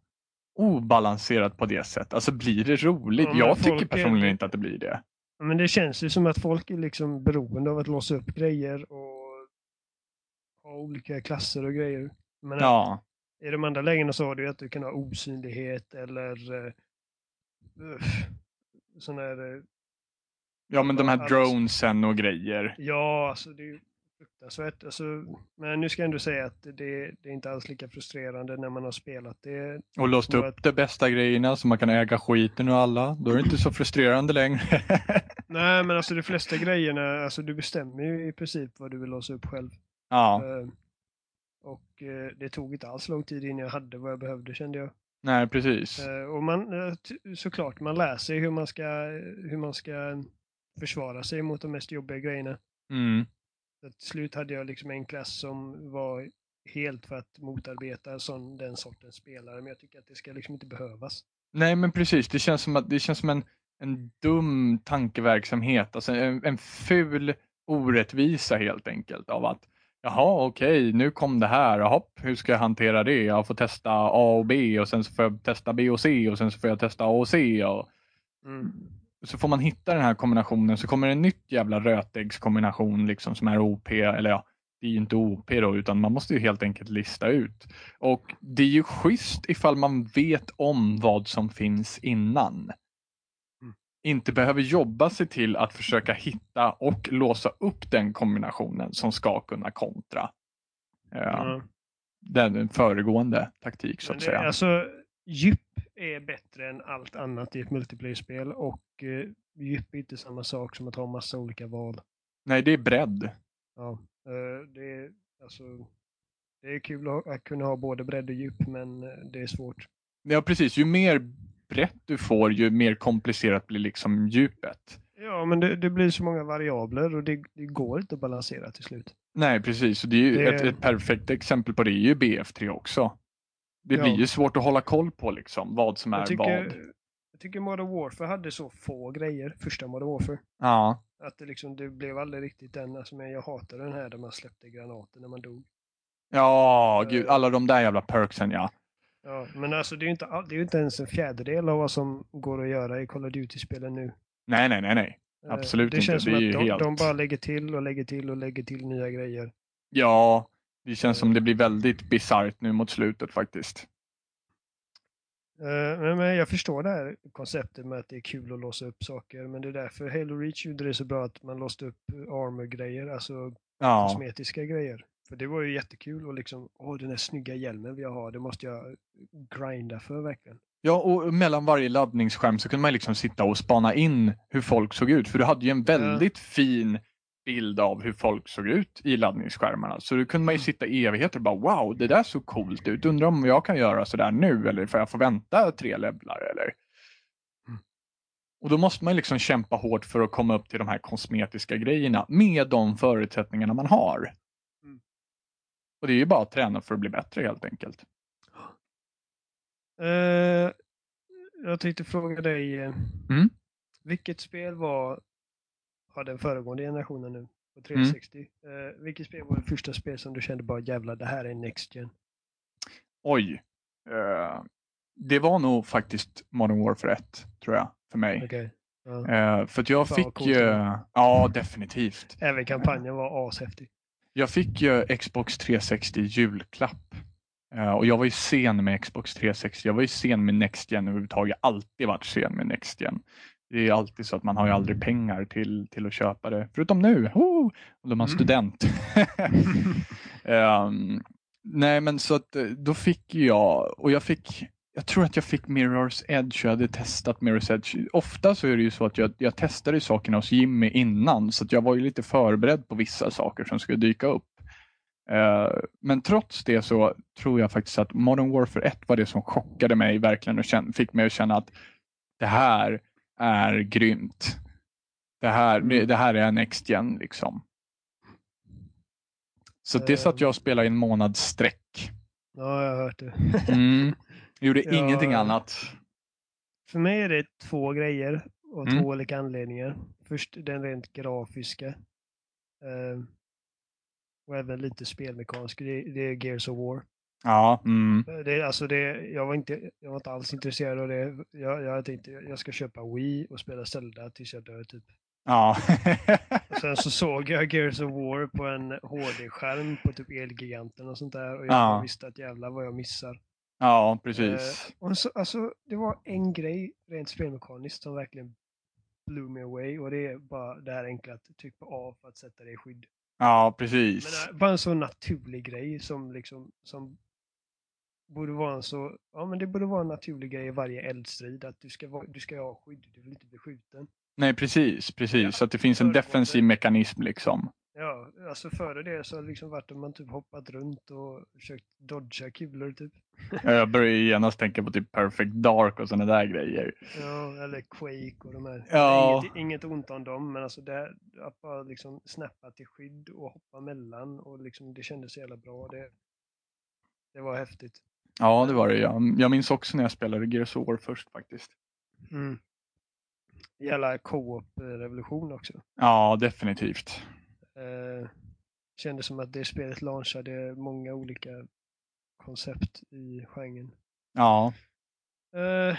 obalanserat på det sättet? Alltså blir det roligt? Ja, jag tycker personligen är... inte att det blir det. Men det känns ju som att folk är liksom beroende av att låsa upp grejer och ha olika klasser och grejer. Men ja. I de andra lägena så har du att du kan ha osynlighet eller uh, sån här... Uh, ja, men de här dronesen och grejer. Ja, alltså det är fruktansvärt. Alltså, men nu ska jag ändå säga att det, det, är inte alls lika frustrerande när man har spelat det. Och låst upp att... de bästa grejerna så man kan äga skiten och alla. Då är det inte så frustrerande längre. Nej, men alltså de flesta grejerna, alltså du bestämmer ju i princip vad du vill låsa upp själv. Ja. Uh, och uh, det tog inte alls lång tid innan jag hade vad jag behövde kände jag. Nej, precis. Uh, och man, såklart, man lär sig hur man ska, hur man ska försvara sig mot de mest jobbiga grejerna. Mm. Till slut hade jag liksom en klass som var helt för att motarbeta sån, den sortens spelare, men jag tycker att det ska liksom inte behövas. Nej, men precis. Det känns som, att, det känns som en, en dum tankeverksamhet, alltså en, en ful orättvisa helt enkelt av att Jaha, okej, okay, nu kom det här. Hopp, hur ska jag hantera det? Jag får testa A och B och sen så får jag testa B och C och sen så får jag testa A och C. Och... Mm så får man hitta den här kombinationen så kommer en nytt jävla rötäggskombination liksom som är OP eller ja, det är ju inte OP då, utan man måste ju helt enkelt lista ut. Och det är ju schysst ifall man vet om vad som finns innan. Mm. Inte behöver jobba sig till att försöka hitta och låsa upp den kombinationen som ska kunna kontra eh, Ja. den föregående taktik så att det, säga. alltså, djup är bättre än allt annat i ett multiplayer-spel och eh, djup är inte samma sak som att ha massa olika val. Nej, det är bredd. Ja, eh, det, är, alltså, det är kul att, att kunna ha både bredd och djup, men eh, det är svårt. Ja, precis. Ju mer brett du får, ju mer komplicerat blir liksom djupet. Ja, men det, det blir så många variabler och det, det går inte att balansera till slut. Nej, precis. Och det är ju Det- Ett, ett perfekt exempel på det är ju BF3 också. Det Ja. blir ju svårt att hålla koll på liksom, vad som är Jag vad. tycker, jag tycker Modern Warfare hade så få grejer, första Modern Warfare. Ja, Att det, liksom, det blev aldrig riktigt den, alltså, men jag hatar den här där man släppte granater när man dog. ja gud, Eh. alla de där jävla perksen ja. Ja, men alltså det är ju inte, det är inte ens en fjärdedel av vad som går att göra i Call of Duty-spelen nu. Nej, nej, nej, nej. Eh, Absolut det inte. känns Det som är ju att de, helt- de bara lägger till och lägger till och lägger till nya grejer. Ja, det känns som det blir väldigt bisarrt nu mot slutet faktiskt. Eh, Men, jag förstår det här konceptet med att det är kul att låsa upp saker, men det är därför Halo Reach gjorde det så bra att man låste upp armor-grejer, alltså Ja, kosmetiska grejer. För det var ju jättekul och liksom, åh den här snygga hjälmen vi har, det måste jag grinda för verkligen. ja och mellan varje laddningsskärm så kunde man liksom sitta och spana in hur folk såg ut. För du hade ju en väldigt fin bild av hur folk såg ut i laddningsskärmarna. Så då kunde man ju sitta i evigheter och bara wow, det där såg coolt ut. Undrar om jag kan göra sådär nu eller får jag få vänta tre levlar eller? Mm. Och då måste man liksom kämpa hårt för att komma upp till de här kosmetiska grejerna med de förutsättningarna man har. Mm. Och det är ju bara att träna för att bli bättre helt enkelt. Eh, jag tänkte fråga dig, eh, Mm. vilket spel var, har den föregående generationen nu, på 360, eh, vilket spel var det första spel som du kände bara jävlar, det här är Next Gen? Oj. Eh, det var nog faktiskt Modern Warfare 1, tror jag, för mig. Okej. Ja. Eh, för att jag Fan, fick ju... Ja, definitivt. Även kampanjen var ashäftig. Jag fick ju Xbox 360 julklapp. Och jag var ju sen med Xbox 360. Jag var ju sen med Next Gen överhuvudtaget. Alltid varit sen med Next Gen. Det är alltid så att man har ju aldrig pengar till, till att köpa det. Förutom nu, oh, då är man Mm. student. Ehm, nej men så att eh, då fick jag, och jag fick, jag tror att jag fick Mirror's Edge, jag hade testat Mirror's Edge. Ofta så är det ju så att jag, jag testade sakerna hos Jimmy innan så att jag var ju lite förberedd på vissa saker som skulle dyka upp. Eh, men trots det så tror jag faktiskt att Modern Warfare 1 var det som chockade mig verkligen och känn, fick mig att känna att det här är grymt. Det här, det, det här är Next Gen liksom. Så det satt jag och spelade i en månad sträck. Ja, jag har hört det. Mm. Gjorde Ja. ingenting annat. För mig är det två grejer och Mm. två olika anledningar. Först den rent grafiska. eh, och även lite spelmekanisk. Det är Gears of War. Ja, mm. Eh, Det, alltså det, jag, var inte, jag var inte alls intresserad av det. Jag, jag tänkte jag ska köpa Wii och spela Zelda tills jag dör typ. ja. Sen så såg jag Gears of War på en HD-skärm på typ Elgiganten och sånt där. Och jag Ja. visste att jävlar vad jag missar. ja, precis. Och så, alltså, det var en grej rent spelmekaniskt som verkligen blew me away och det är bara det här enkla att trycka på A för att sätta det i skydd. Ja, Men, precis. äh, bara en så naturlig grej som liksom som borde vara en så, ja men det borde vara en naturlig grej i varje eldstrid att du ska, vara, du ska ha skydd, du vill inte bli skjuten. Nej, precis, precis. Ja. Så att det finns en defensiv mekanism liksom. Ja, alltså före det så har det liksom varit att man typ hoppat runt och försökt dodga kulor typ. Jag börjar genast tänka på typ Perfect Dark och sådana där grejer. Ja, eller Quake och de här. Ja. Inget, inget ont om dem, men alltså det, att bara liksom snappa till skydd och hoppa mellan och liksom det kändes så jävla bra. Det, det var häftigt. Ja, det var det. Jag, jag minns också när jag spelade Gears of War först faktiskt. Mm. Jävla co-op-revolution också. Ja, definitivt. Eh, kändes som att det spelet launchade många olika koncept i genren. Ja, Eh,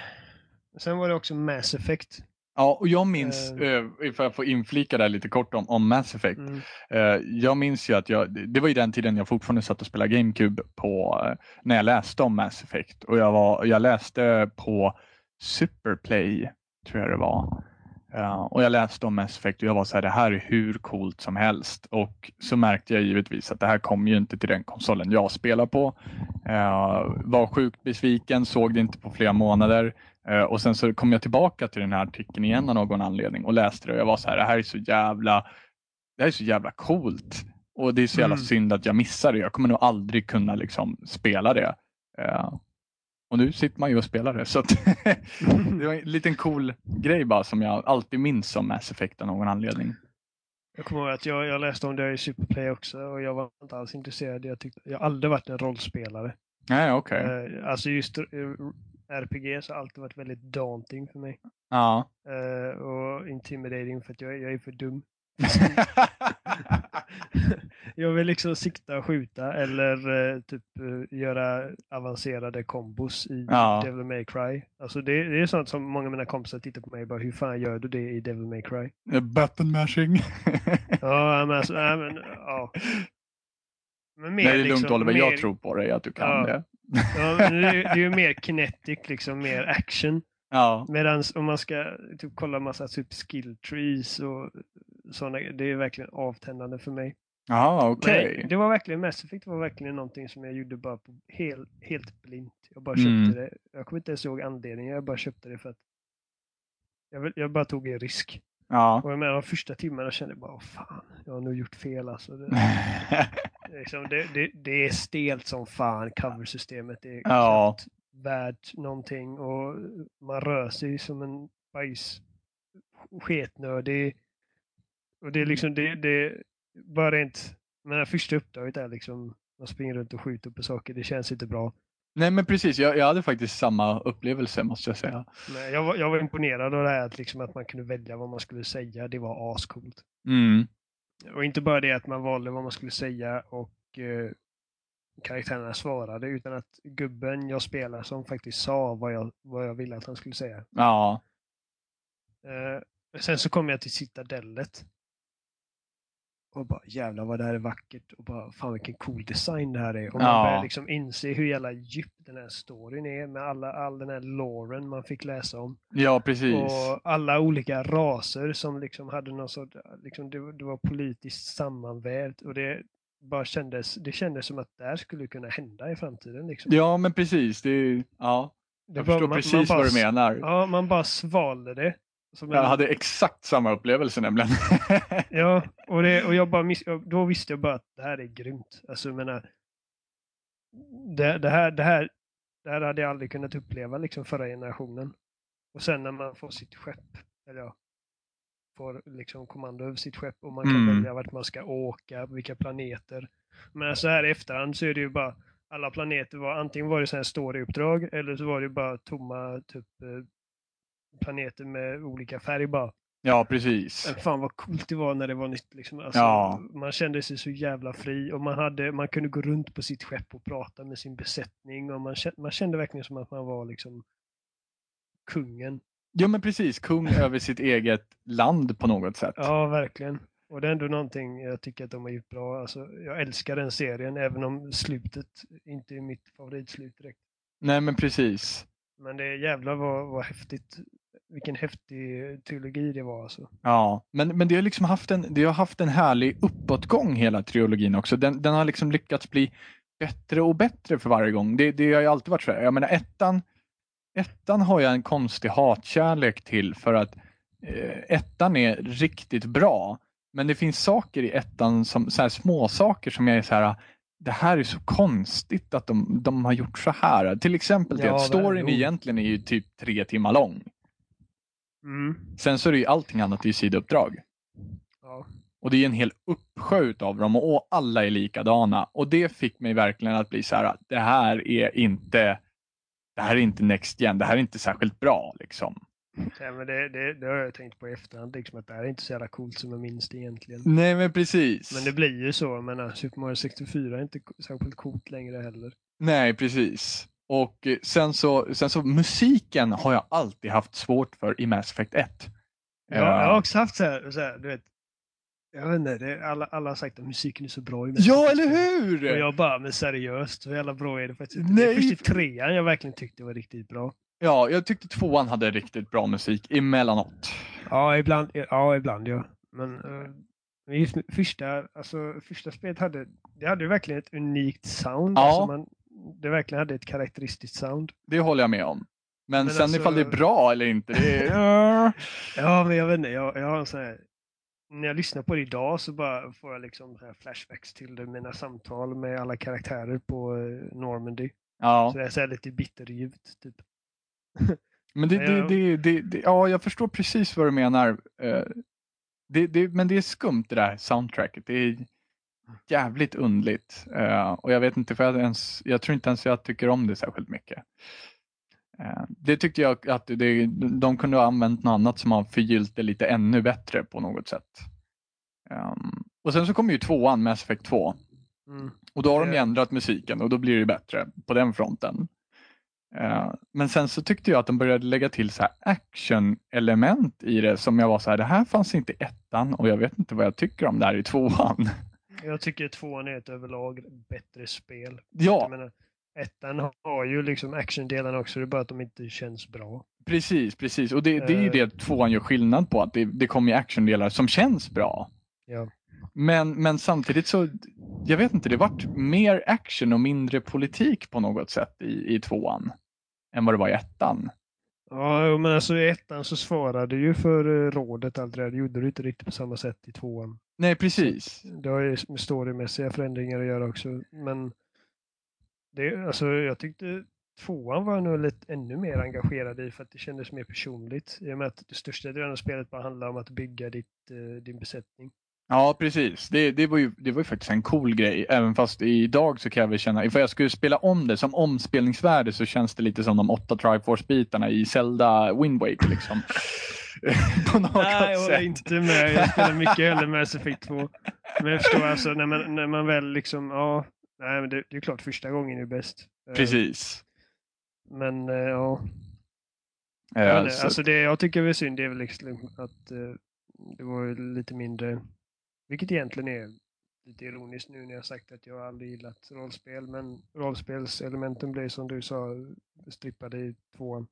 sen var det också Mass Effect. Ja, och jag minns, uh, ifall jag får inflika där lite kort om, om Mass Effect. Mm. Uh, jag minns ju att jag, det var ju den tiden jag fortfarande satt och spelade GameCube på, uh, när jag läste om Mass Effect. Och jag, var, jag läste på Superplay, tror jag det var. Uh, och jag läste om Mass Effect och jag var så här, det här är hur coolt som helst. Och så märkte jag givetvis att det här kommer ju inte till den konsolen jag spelar på. Uh, var sjukt besviken, såg det inte på flera månader. Uh, och sen så kom jag tillbaka till den här artikeln igen av någon anledning och läste det och jag var så här, det här är så jävla, det här är så jävla coolt. Och det är så jävla mm. synd att jag missar det. Jag kommer nog aldrig kunna liksom spela det. Och nu sitter man ju och spelar det. Så det var en liten cool grej bara som jag alltid minns om Mass Effect av någon anledning. Jag kommer ihåg att jag, jag läste om det i Superplay också och jag var inte alls intresserad. Jag, tyckte, jag har aldrig varit en rollspelare. Nej, okej. Okay. Uh, alltså just uh, RPG har alltid varit väldigt daunting för mig. Ja. Uh, och intimidating för att jag, jag är för dum. jag vill liksom sikta och skjuta eller uh, typ uh, göra avancerade kombos i ja. Devil May Cry. Alltså det, det, är sånt som många av mina kompisar tittar på mig och bara hur fan gör du det i Devil May Cry? Button mashing. ja, men alltså, äh, men, ja. Men mer, Nej, det är lugnt liksom, Oliver, mer... jag tror på dig att du kan ja. det. Ja, det, är, ju mer kinetic, liksom mer action. Ja. Medan om man ska typ kolla massa typ skill trees och sådana, det är verkligen avtändande för mig. Ja, okej. Okay. Det var verkligen, Mass Effect var verkligen någonting som jag gjorde bara på helt, helt blint. Jag bara köpte mm. det. Jag kommer inte ens ihåg anledningen, jag bara köpte det för att jag, jag bara tog en risk. Ja. Och jag menar, de första timmarna kände jag bara, Åh, fan, jag har nog gjort fel alltså. Det, liksom, det, det, det, är stelt som fan, coversystemet. Det är ja. värt någonting och man rör sig som en bajs sketnödig och det är liksom, det, det bara rent, men första uppdraget är liksom, man springer runt och skjuter på saker, det känns inte bra. Nej men precis, jag, jag hade faktiskt samma upplevelse måste jag säga. Nej, jag, var, jag var imponerad av det här att, liksom, att man kunde välja vad man skulle säga, det var ascoolt. Mm. Och inte bara det att man valde vad man skulle säga och eh, karaktärerna svarade, utan att gubben jag spelar som faktiskt sa vad jag, vad jag ville att han skulle säga. Ja. Eh, sen så kom jag till citadellet. Och bara jävlar vad det här är vackert och bara fan vilken cool design det här är. Och man ja. börjar liksom inse hur jävla djup den här storyn är med alla, all den här loren man fick läsa om. Ja, precis. Och alla olika raser som liksom hade någon sorts, liksom det, det var politiskt sammanvävt och det bara kändes, det kändes som att det här skulle kunna hända i framtiden. Liksom. Ja, men precis. Det, ja. Jag det förstår bara, precis man bara, vad du menar. Ja, man bara svalde det. Som jag en... hade exakt samma upplevelse nämligen. ja, och, det, och jag bara miss, då visste jag bara att det här är grymt. Alltså jag menar, det, det, här, det, här, det här hade jag aldrig kunnat uppleva liksom förra generationen. Och sen när man får sitt skepp, eller ja, får liksom kommando över sitt skepp och man kan mm. välja vart man ska åka, vilka planeter. Men så här i efterhand så är det ju bara alla planeter var antingen var det så här storyuppdrag eller så var det bara tomma typ eh, planeter med olika färg bara. Ja, precis. Fan vad coolt det var när det var nytt. Liksom. Alltså, ja. Man kände sig så jävla fri och man, hade, man kunde gå runt på sitt skepp och prata med sin besättning. och Man kände, man kände verkligen som att man var liksom kungen. Ja, men precis. Kung över sitt eget land på något sätt. Ja, verkligen. Och det är ändå någonting jag tycker att de har gjort bra. Alltså, jag älskar den serien, även om slutet inte är mitt favoritslut direkt. Nej, men precis. Men det är jävlar vad, vad häftigt vilken häftig trilogi det var. Alltså. Ja, men, men det, har liksom haft en, det har haft en härlig uppåtgång hela trilogin också. Den, den har liksom lyckats bli bättre och bättre för varje gång. Det, det har ju alltid varit så. Jag menar ettan, ettan har jag en konstig hatkärlek till för att eh, ettan är riktigt bra. Men det finns saker i ettan, som, så här små saker som jag är så här, det här är så konstigt att de, de har gjort så här. Till exempel ja, att storyn egentligen är ju typ tre timmar lång. Mm. Sen så är det ju allting annat i sidouppdrag. Ja. Och det är en hel uppsjö av dem och alla är likadana. Och det fick mig verkligen att bli så här att det här är inte det här är inte Next Gen, det här är inte särskilt bra liksom. Ja, men det, det, det har jag tänkt på i efterhand, liksom, att det här är inte så jävla coolt som jag minns det egentligen. Nej men precis. Men det blir ju så, menar Super Mario 64 är inte särskilt coolt längre heller. Nej precis. Och sen så, sen så musiken har jag alltid haft svårt för i Mass Effect 1. Ja, jag har också haft så här, så här du vet, jag vet inte, det, alla, alla har sagt att musiken är så bra. I ja, eller hur! Och jag bara, men seriöst, så jävla bra är det faktiskt Nej. Det är först i trean jag verkligen tyckte var riktigt bra. Ja, jag tyckte tvåan hade riktigt bra musik emellanåt. Ja, ibland ja. Ibland, ja. Men uh, just första, alltså, första spelet hade, det hade verkligen ett unikt sound. Ja. Alltså man, det verkligen hade ett karaktäristiskt sound. Det håller jag med om. Men, men sen alltså, ifall det är bra eller inte, det är... ja, men jag vet inte, jag, jag har en sån här när jag lyssnar på det idag så bara får jag liksom flashbacks till det, mina samtal med alla karaktärer på eh, Normandy. Ja. Så är så lite bitterljuvt. Typ. Men det, det, det, det, det, ja, jag förstår precis vad du menar. Eh, det, det, men det är skumt det där soundtracket. Det är jävligt undligt. Eh, och jag vet inte, för jag, ens, jag tror inte ens jag tycker om det särskilt mycket. Eh, det tyckte jag att det, de kunde ha använt något annat som har förgyllt det lite ännu bättre på något sätt. Um, och sen så kommer ju tvåan, Mass Effect 2. Mm. Och då har de ändrat musiken och då blir det bättre på den fronten. Uh, men sen så tyckte jag att de började lägga till så action-element i det som jag var så här, det här fanns inte i ettan och jag vet inte vad jag tycker om det här i tvåan. Jag tycker tvåan är ett överlag bättre spel. Ja. Jag menar, Ettan har ju liksom actiondelarna också, det är bara att de inte känns bra. Precis, precis. Och det, det är ju det eh. tvåan gör skillnad på, att det, det kommer actiondelar som känns bra. Ja. Men, men samtidigt så, jag vet inte, det vart mer action och mindre politik på något sätt i, i tvåan än vad det var i ettan. Ja, men alltså i ettan så svarade ju för eh, rådet allt det där. Det gjorde du inte riktigt på samma sätt i tvåan. Nej, precis. Det har ju storymässiga förändringar att göra också. Men det, alltså, jag tyckte tvåan var nog lite ännu mer engagerad i för att det kändes mer personligt. I och med att det största delen av spelet bara handlar om att bygga ditt, uh, din besättning. Ja, precis. Det, det, var ju, det var ju faktiskt en cool grej. Även fast idag så kan jag väl känna, ifall jag skulle spela om det som omspelningsvärde så känns det lite som de åtta Triforce-bitarna i Zelda Wind Waker liksom. På något Nej, jag håller inte med. Jag spelar mycket hellre Mass Effect 2. Men jag förstår alltså när man, när man väl liksom, ja, Nej, men det, det är klart första gången är bäst. Eh, Precis. Men eh, ja. ja men, alltså det jag tycker är synd det är väl liksom att det var lite mindre, vilket egentligen är lite ironiskt nu när jag sagt att jag aldrig gillat rollspel, men rollspelselementen blev som du sa strippade i tvåan.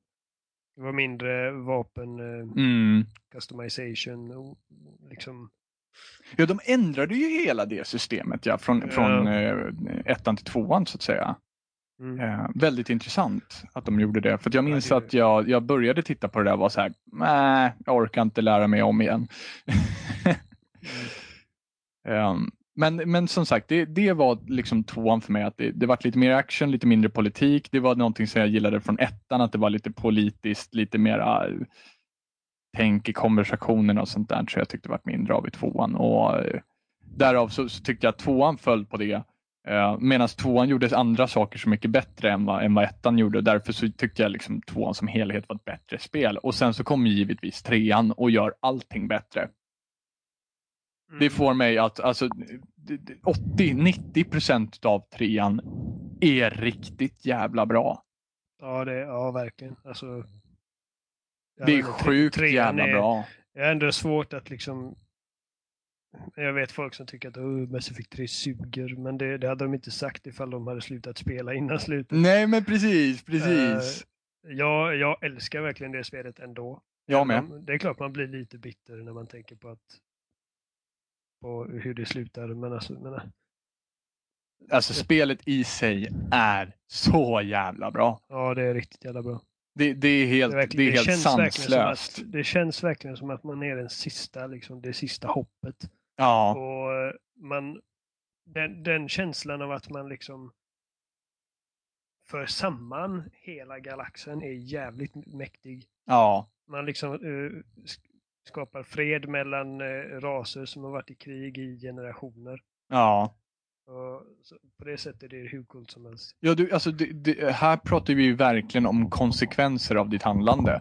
Det var mindre vapen, mm. customization och liksom Ja, de ändrade ju hela det systemet ja, från, ja. från eh, ettan till tvåan så att säga. Mm. Eh, väldigt intressant att de gjorde det. För jag minns ja, det... att jag, jag började titta på det där och var så här, nej, jag orkar inte lära mig om igen. mm um, men, men som sagt, det, det var liksom tvåan för mig. att Det, det var lite mer action, lite mindre politik. Det var någonting som jag gillade från ettan, att det var lite politiskt, lite mera ah, tänk i konversationerna och sånt där så jag tyckte det var mindre av i tvåan. Och uh, därav så, så tyckte jag att tvåan föll på det. Uh, Medan tvåan gjorde andra saker så mycket bättre än vad, än vad ettan gjorde. Därför så tyckte jag liksom tvåan som helhet var ett bättre spel. Och sen så kom givetvis trean och gör allting bättre. Mm. Det får mig att alltså 80-90 procent av trean är riktigt jävla bra. Ja, det, ja verkligen. Alltså, det är sjukt jävla är, bra. Det är ändå svårt att liksom... Jag vet folk som tycker att oh, Mass Effect 3 suger, men det, det hade de inte sagt ifall de hade slutat spela innan slutet. Nej, men precis, precis. Uh, jag, jag älskar verkligen det spelet ändå. Jag med. Det är klart man blir lite bitter när man tänker på att på hur det slutar, men alltså, men, eh, Alltså spelet i sig är så jävla bra. Ja, det är riktigt jävla bra. Det, det är helt, det, det är helt känns sanslöst. Att, det känns verkligen som att man är den sista, liksom, det sista hoppet. Ja. Och eh, man, den, den känslan av att man liksom för samman hela galaxen är jävligt mäktig. Ja. Man liksom uh, skapar fred mellan uh, raser som har varit i krig i generationer. Ja. Och på det sättet är det hur coolt som helst. Ja, du, alltså, det, det, här pratar vi ju verkligen om konsekvenser av ditt handlande.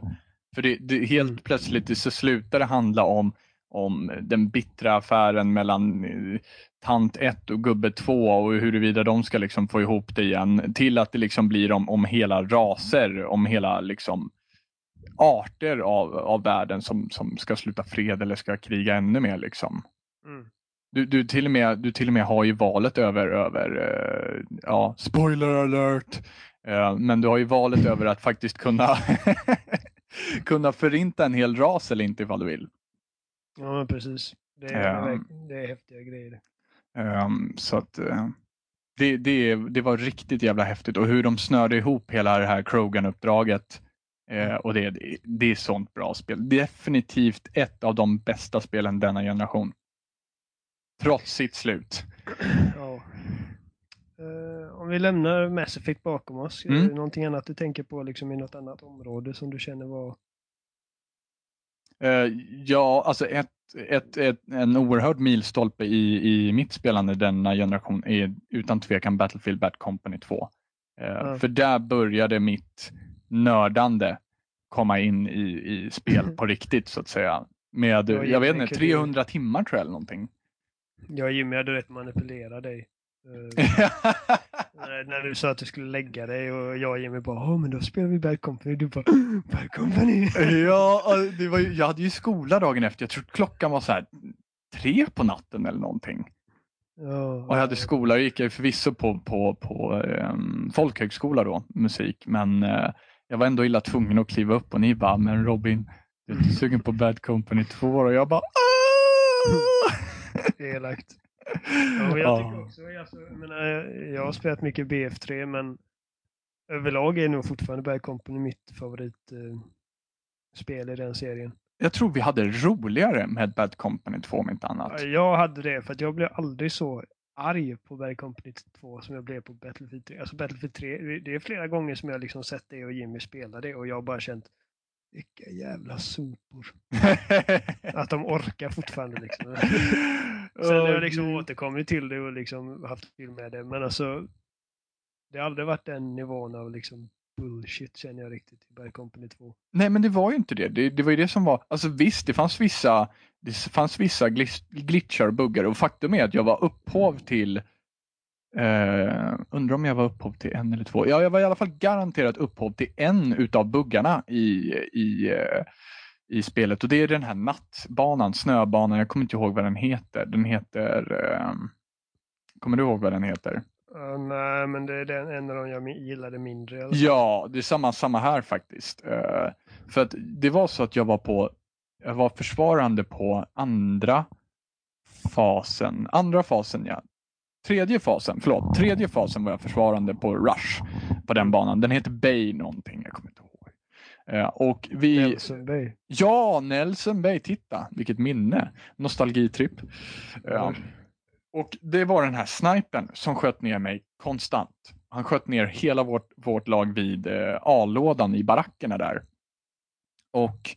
För det, det helt mm. plötsligt så slutar det handla om, om den bittra affären mellan eh, tant 1 och gubbe 2 och huruvida de ska liksom få ihop det igen till att det liksom blir om, om hela raser, om hela liksom arter av, av världen som, som ska sluta fred eller ska kriga ännu mer. Liksom. Mm. Du, du, till och med, du till och med har ju valet över, över uh, ja, spoiler alert, uh, men du har ju valet över att faktiskt kunna, kunna förinta en hel ras eller inte ifall du vill. Ja, precis. Det är, um, det är häftiga grejer. Um, så att uh, det, det, det var riktigt jävla häftigt och hur de snörde ihop hela det här Krogan-uppdraget. Uh, och det, det, är sånt bra spel. Definitivt ett av de bästa spelen denna generation. Trots sitt slut. Ja. Uh, om vi lämnar Mass Effect bakom oss, mm. är det någonting annat du tänker på liksom i något annat område som du känner var Uh, ja, alltså ett, ett, ett, en oerhörd milstolpe i, i mitt spelande denna generation är utan tvekan Battlefield Bad Company 2. Uh, mm. För där började mitt nördande komma in i, i spel på riktigt så att säga. Med, jag, jag vet inte, 300 du... timmar tror jag eller någonting. Jag och Jimmy hade rätt manipulera dig. Uh, när du sa att du skulle lägga dig och jag och Jimmy bara men då spelar vi Bad Company. Du bara Bad Company. ja, det var, jag hade ju skola dagen efter. Jag tror klockan var så här tre på natten eller någonting. Ja, och jag hade skola, jag gick förvisso på, på, på um, folkhögskola då, musik, men uh, jag var ändå illa tvungen att kliva upp och ni bara, men Robin, du är inte sugen på Bad Company 2? Och jag bara, Elakt. Ja, jag tycker också, alltså, jag, menar, jag har spelat mycket BF3 men överlag är nog fortfarande Bad Company mitt favoritspel eh, i den serien. Jag tror vi hade roligare med Bad Company 2 om inte annat. Jag hade det för jag blev aldrig så arg på Bad Company 2 som jag blev på Battlefield 3. Alltså Battlefield 3, det är flera gånger som jag liksom sett det och Jimmy spela det och jag har bara känt vilka jävla sopor. att de orkar fortfarande liksom. Sen har jag liksom återkommit till det och liksom haft kul med det. Men alltså, det har aldrig varit den nivån av liksom bullshit känner jag riktigt i Bad Company 2. Nej men det var ju inte det. det. Det var ju det som var, alltså visst det fanns vissa, det fanns vissa glitchar och buggar och faktum är att jag var upphov till Uh, undrar om jag var upphov till en eller två. Ja, jag var i alla fall garanterat upphov till en utav buggarna i, i, uh, i spelet och det är den här nattbanan, snöbanan. Jag kommer inte ihåg vad den heter. Den heter... Uh, kommer du ihåg vad den heter? Uh, nej, men det är den, en av de jag gillade mindre. Ja, det är samma, samma här faktiskt. för att det var så att jag var på jag var försvarande på andra fasen. Andra fasen ja tredje fasen, förlåt, tredje fasen var jag försvarande på Rush på den banan. Den heter Bay någonting, jag kommer inte ihåg. Uh, och vi... Nelson Bay. Ja, Nelson Bay, titta vilket minne. Nostalgitripp. Uh, och det var den här snipen som sköt ner mig konstant. Han sköt ner hela vårt, vårt lag vid eh, A-lådan i barackerna där. Och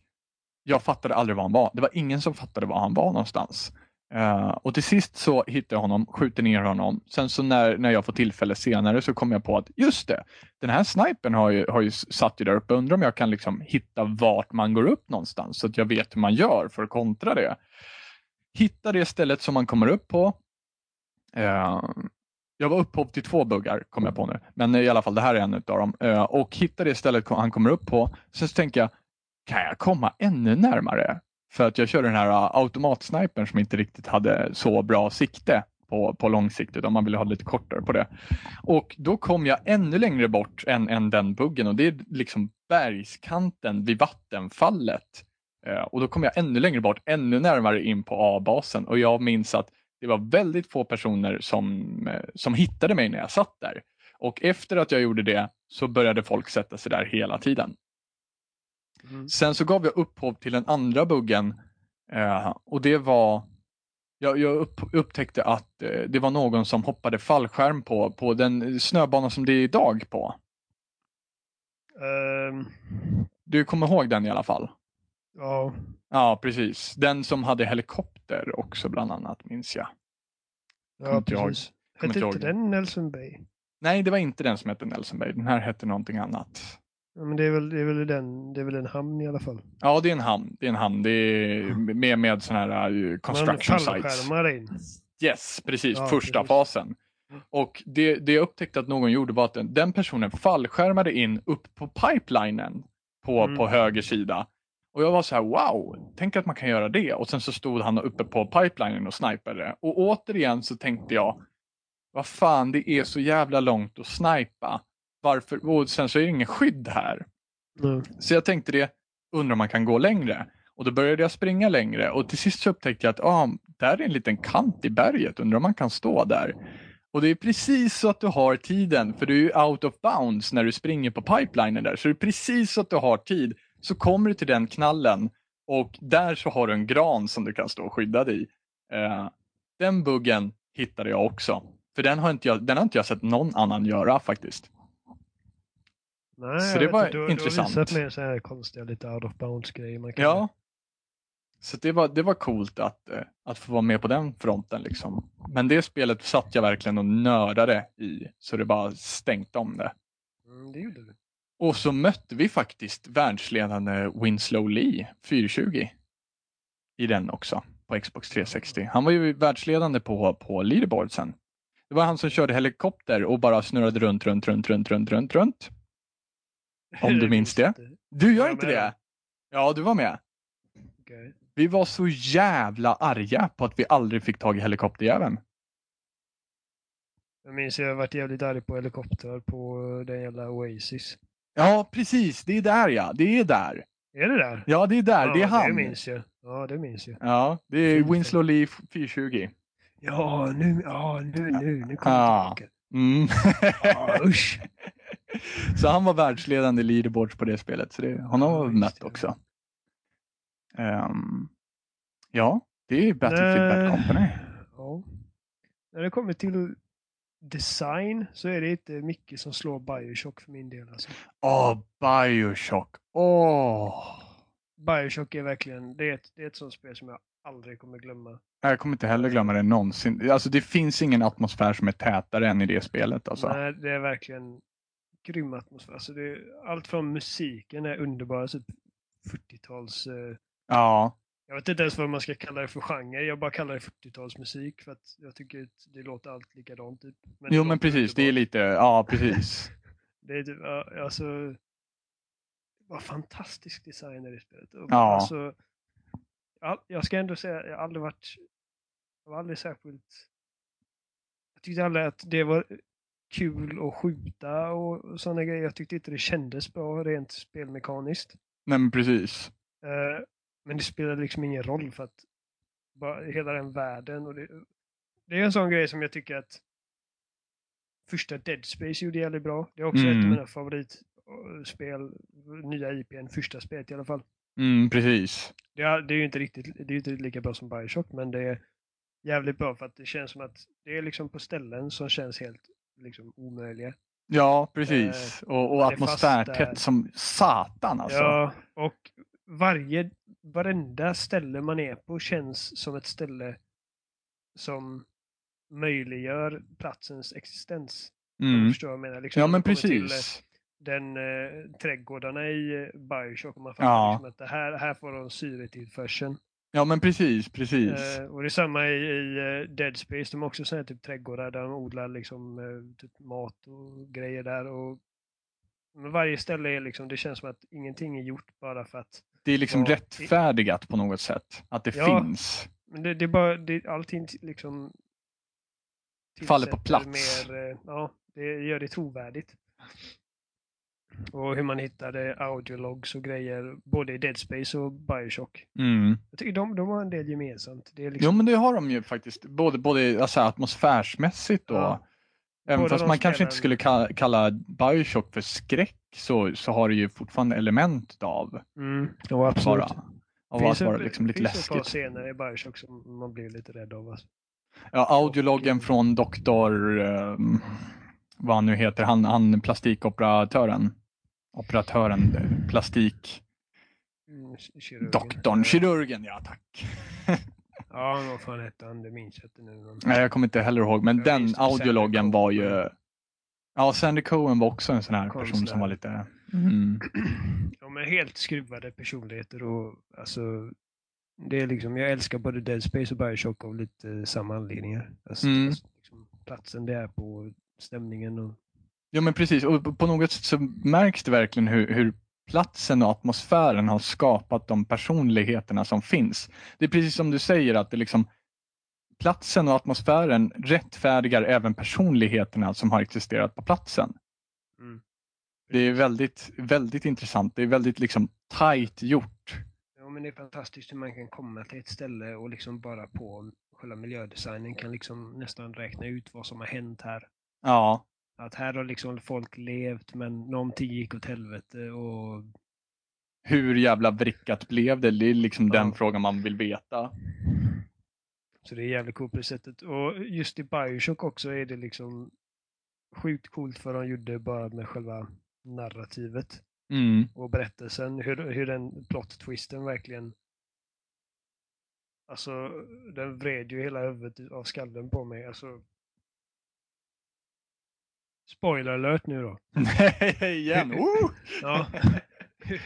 jag fattade aldrig var han var. Det var ingen som fattade var han var någonstans. Uh, och till sist så hittar jag honom, skjuter ner honom. Sen så när, när jag får tillfälle senare så kommer jag på att just det, den här snipern har ju, har ju satt ju där uppe. Undrar om jag kan liksom hitta vart man går upp någonstans så att jag vet hur man gör för att kontra det. Hitta det stället som man kommer upp på. Eh, jag var upphov till två buggar, kom jag på nu. Men i alla fall, det här är en av dem. Eh, och hitta det stället han kommer upp på. Sen så tänker jag, kan jag komma ännu närmare? För att jag körde den här eh, automatsnipern som inte riktigt hade så bra sikte på, på lång sikt utan man ville ha lite kortare på det. Och då kom jag ännu längre bort än, än den buggen och det är liksom bergskanten vid vattenfallet. Eh, och då kom jag ännu längre bort, ännu närmare in på A-basen och jag minns att det var väldigt få personer som, eh, som hittade mig när jag satt där. Och efter att jag gjorde det så började folk sätta sig där hela tiden. Mm. Sen så gav jag upphov till den andra buggen eh, och det var jag, jag upp, upptäckte att eh, det var någon som hoppade fallskärm på, på den snöbana som det är idag på. Um... Du kommer ihåg den i alla fall? Ja. Ja, precis. Den som hade helikopter också bland annat, minns jag. Ja, precis. Hette inte den Nelson Bay? Nej, det var inte den som hette Nelson Bay. Den här hette någonting annat. Ja, men det är, väl, det, är väl den, det är väl en hamn i alla fall? Ja, det är en hamn. Det är en hamn. Det är med, med sådana här uh, construction sites. in. Yes, precis. Ja, första precis. fasen. Och det, det jag upptäckte att någon gjorde var att den, den personen fallskärmade in upp på pipelinen på, Mm. på höger sida. Och jag var så här, wow, tänk att man kan göra det. Och sen så stod han uppe på pipelinen och snipade. Och återigen så tänkte jag, vad fan, det är så jävla långt att snipa. Varför? Och sen så är det ingen skydd här. Mm. Så jag tänkte det, undrar om man kan gå längre. Och då började jag springa längre och till sist så upptäckte jag att ah, där är en liten kant i berget, undrar om man kan stå där. Och det är precis så att du har tiden, för du är out of bounds när du springer på pipelinen där. Så det är precis så att du har tid. Så kommer du till den knallen och där så har du en gran som du kan stå skyddad i. Eh, den buggen hittade jag också. För den har inte jag, den har inte jag sett någon annan göra faktiskt. Nej, Så det var inte. Du, intressant. Du har visat mer så här konstiga, lite out of bounds grejer. Man kan Ja. Så det var, det var coolt att, eh, att få vara med på den fronten. Liksom. Men det spelet satt jag verkligen och nördade i, så det bara stängt om det. Mm, det gjorde du. Och så mötte vi faktiskt världsledande Winslow Lee, 420, i den också, på Xbox 360. Han var ju världsledande på, på leaderboardsen. Det var han som körde helikopter och bara snurrade runt, runt, runt, runt, runt, runt, runt. Om du minns det. Du gör inte det? Ja, du var med. Vi var så jävla arga på att vi aldrig fick tag i helikopterjäveln. Jag minns jag varit jävligt arg på helikoptrar på den jävla Oasis. Ja, precis. Det är där ja. Det är där. Är det där? Ja, det är där. ja, det är han. Det minns jag. Ja, det minns jag. Ja, det är Winslow Lee 420. Ja, nu, ja, nu, nu, nu kommer Ja. jag. Mm. Ja, usch. så han var världsledande leaderboards på det spelet. Så det, honom har Ja, mött det. också. Ehm, ja, det är Battlefield Bad. Company. Ja. När det kommer till design så är det inte mycket som slår Bioshock för min del. Alltså. Åh, Bioshock. Åh. Bioshock är verkligen, det är, ett, det är ett sånt spel som jag aldrig kommer glömma. Jag kommer inte heller glömma det någonsin. Alltså det finns ingen atmosfär som är tätare än i det spelet. Alltså. Nej, det är verkligen grym atmosfär. Alltså det, är- allt från musiken är underbara, typ 40-tals... Eh, Ja, jag vet inte ens vad man ska kalla det för genre. Jag bara kallar det 40-talsmusik för att jag tycker att det låter allt likadant. Typ. Men jo men precis. Det är lite, ja precis. Det är typ, ja, alltså... Var fantastisk design i det spelet. Och Ja. Alltså, ja, jag ska ändå säga, jag har aldrig varit... Jag var aldrig särskilt... Jag tyckte aldrig att det var kul att skjuta och sådana grejer. Jag tyckte inte det kändes bra rent spelmekaniskt. Nej men precis. Eh, Men det spelade liksom ingen roll för att bara hela den världen och det, det är en sån grej som jag tycker att första Dead Space gjorde jävligt bra. Det är också ett av Mm. mina favoritspel, nya IPn, första spelet i alla fall. Mm, precis. Det är, det är ju inte riktigt, det är inte lika bra som Bioshock, men det är jävligt bra för att det känns som att det är liksom på ställen som känns helt liksom omöjliga. Ja, precis. och och fast atmosfärtätt som satan alltså. Ja, och varje, varenda ställe man är på känns som ett ställe som möjliggör platsens existens. Mm. förstår vad jag menar. Liksom, Ja men till, eh, precis. den eh, trädgårdarna i eh, Bioshock och man fattar Ja. liksom att det här, här får de syretillförseln. Ja men precis, precis. Eh, och det är samma i, i eh, Dead Space. De har också sådana typ trädgårdar där de odlar liksom typ mat och grejer där. Och, men varje ställe är liksom, det känns som att ingenting är gjort bara för att det är liksom ja, rättfärdigat på något sätt. Att det Ja. finns. Men det, det är bara, det, allting liksom Faller på plats. Mer, eh, ja, det gör det trovärdigt. Och hur man hittade audiologs och grejer både i Dead Space och Bioshock. Mm. Jag tycker de, de har en del gemensamt. Det är Jo liksom, men det har de ju faktiskt. Både, både alltså, atmosfärsmässigt och Ja. Även Båda fast man kanske inte skulle kalla, kalla Bioshock för skräck så, så har det ju fortfarande element av mm, ja, absolut. bara, av att vara liksom lite finns ett par läskigt. scener i Bioshock som man blir lite rädd av. Alltså. Ja, audiologgen från doktor, um, vad han nu heter, han, han plastikoperatören. Operatören, plastik, Mm, kirurgen. doktorn, kirurgen, ja tack. Ja, vad fan hette han? Det minns jag inte nu. Nej, jag kommer inte heller ihåg, men Jag den audiologgen Sandy var ju... Ja, Sandy Cohen var också en sån här person Konstnär. som var lite... Mm. De är helt skruvade personligheter och alltså det är liksom, jag älskar både Dead Space och Bioshock av lite samma anledningar. Alltså, Mm. alltså, liksom, platsen det är på, stämningen och... Ja men precis, och på- på något sätt så märks det verkligen hur, hur platsen och atmosfären har skapat de personligheterna som finns. Det är precis som du säger att det liksom platsen och atmosfären rättfärdigar även personligheterna som har existerat på platsen. Mm. Det är väldigt, väldigt intressant. Det är väldigt liksom tajt gjort. Ja, men det är fantastiskt hur man kan komma till ett ställe och liksom bara på själva miljödesignen kan liksom nästan räkna ut vad som har hänt här. Ja, Att här har liksom folk levt men någonting gick åt helvete och hur jävla vrickat blev det? Det är liksom den Ja. frågan man vill veta. Så det är jävligt coolt på det sättet. Och just i Bioshock också är det liksom sjukt coolt för de gjorde bara med själva narrativet Mm. och berättelsen. Hur, hur den plot-twisten verkligen Alltså, den vred ju hela huvudet av skallen på mig. Alltså, spoiler alert nu då. Nej, igen! Oh! Ja. Hur-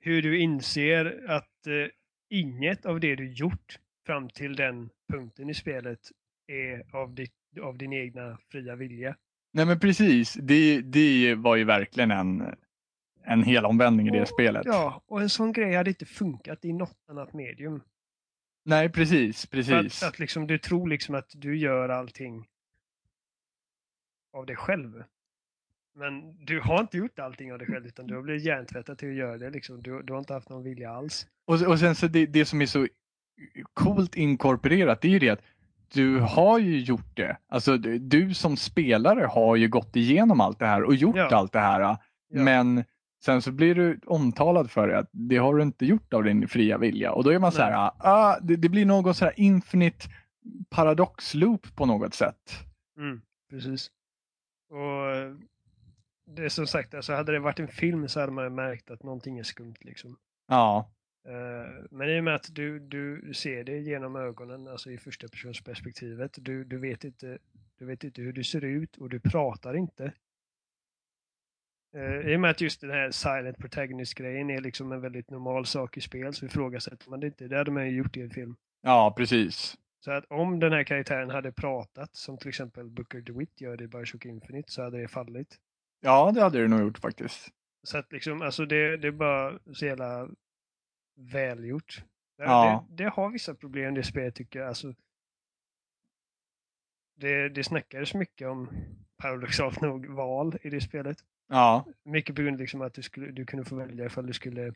Hur du inser att eh, inget av det du gjort fram till den punkten i spelet är av, ditt, av din egna fria vilja. Nej men precis, det, det var ju verkligen en, en hel omvändning i det spelet. Ja, och en sån grej hade inte funkat i något annat medium. Nej precis, precis. Att, att liksom, du tror liksom att du gör allting av dig själv. Men du har inte gjort allting av dig själv utan du har blivit hjärntvättad till att göra det. Liksom. Du, du har inte haft någon vilja alls. Och, och sen så det, det som är så coolt inkorporerat det är ju det att du har ju gjort det. Alltså du, du som spelare har ju gått igenom allt det här och gjort Ja. allt det här. Ja. Men sen så blir du omtalad för det att det har du inte gjort av din fria vilja. Och då är man så här, ah, det, det blir någon så här infinite paradox-loop på något sätt. Mm, precis. Och eh, det är som sagt, alltså hade det varit en film så hade man märkt att någonting är skumt. Liksom. Ja, Men i och med att du, du ser det genom ögonen, alltså i första persons perspektivet. Du, du, vet inte, du vet inte hur du ser ut och du pratar inte. Eh, I och med att just den här silent protagonist-grejen är liksom en väldigt normal sak i spel så ifrågasätter man det inte. Det hade man ju gjort i en film. ja precis. Så att om den här karaktären hade pratat, som till exempel Booker DeWitt gör i Bioshock Infinite, så hade det fallit. Ja, det hade du nog gjort faktiskt. Så att liksom, alltså det, det är bara så jävla välgjort. Ja. det, det har vissa problem det spelet tycker jag. Alltså, det, det snackades mycket om, paradoxalt nog, val i det spelet. Ja, Mycket på grund av liksom att du, skulle, du kunde få välja ifall du skulle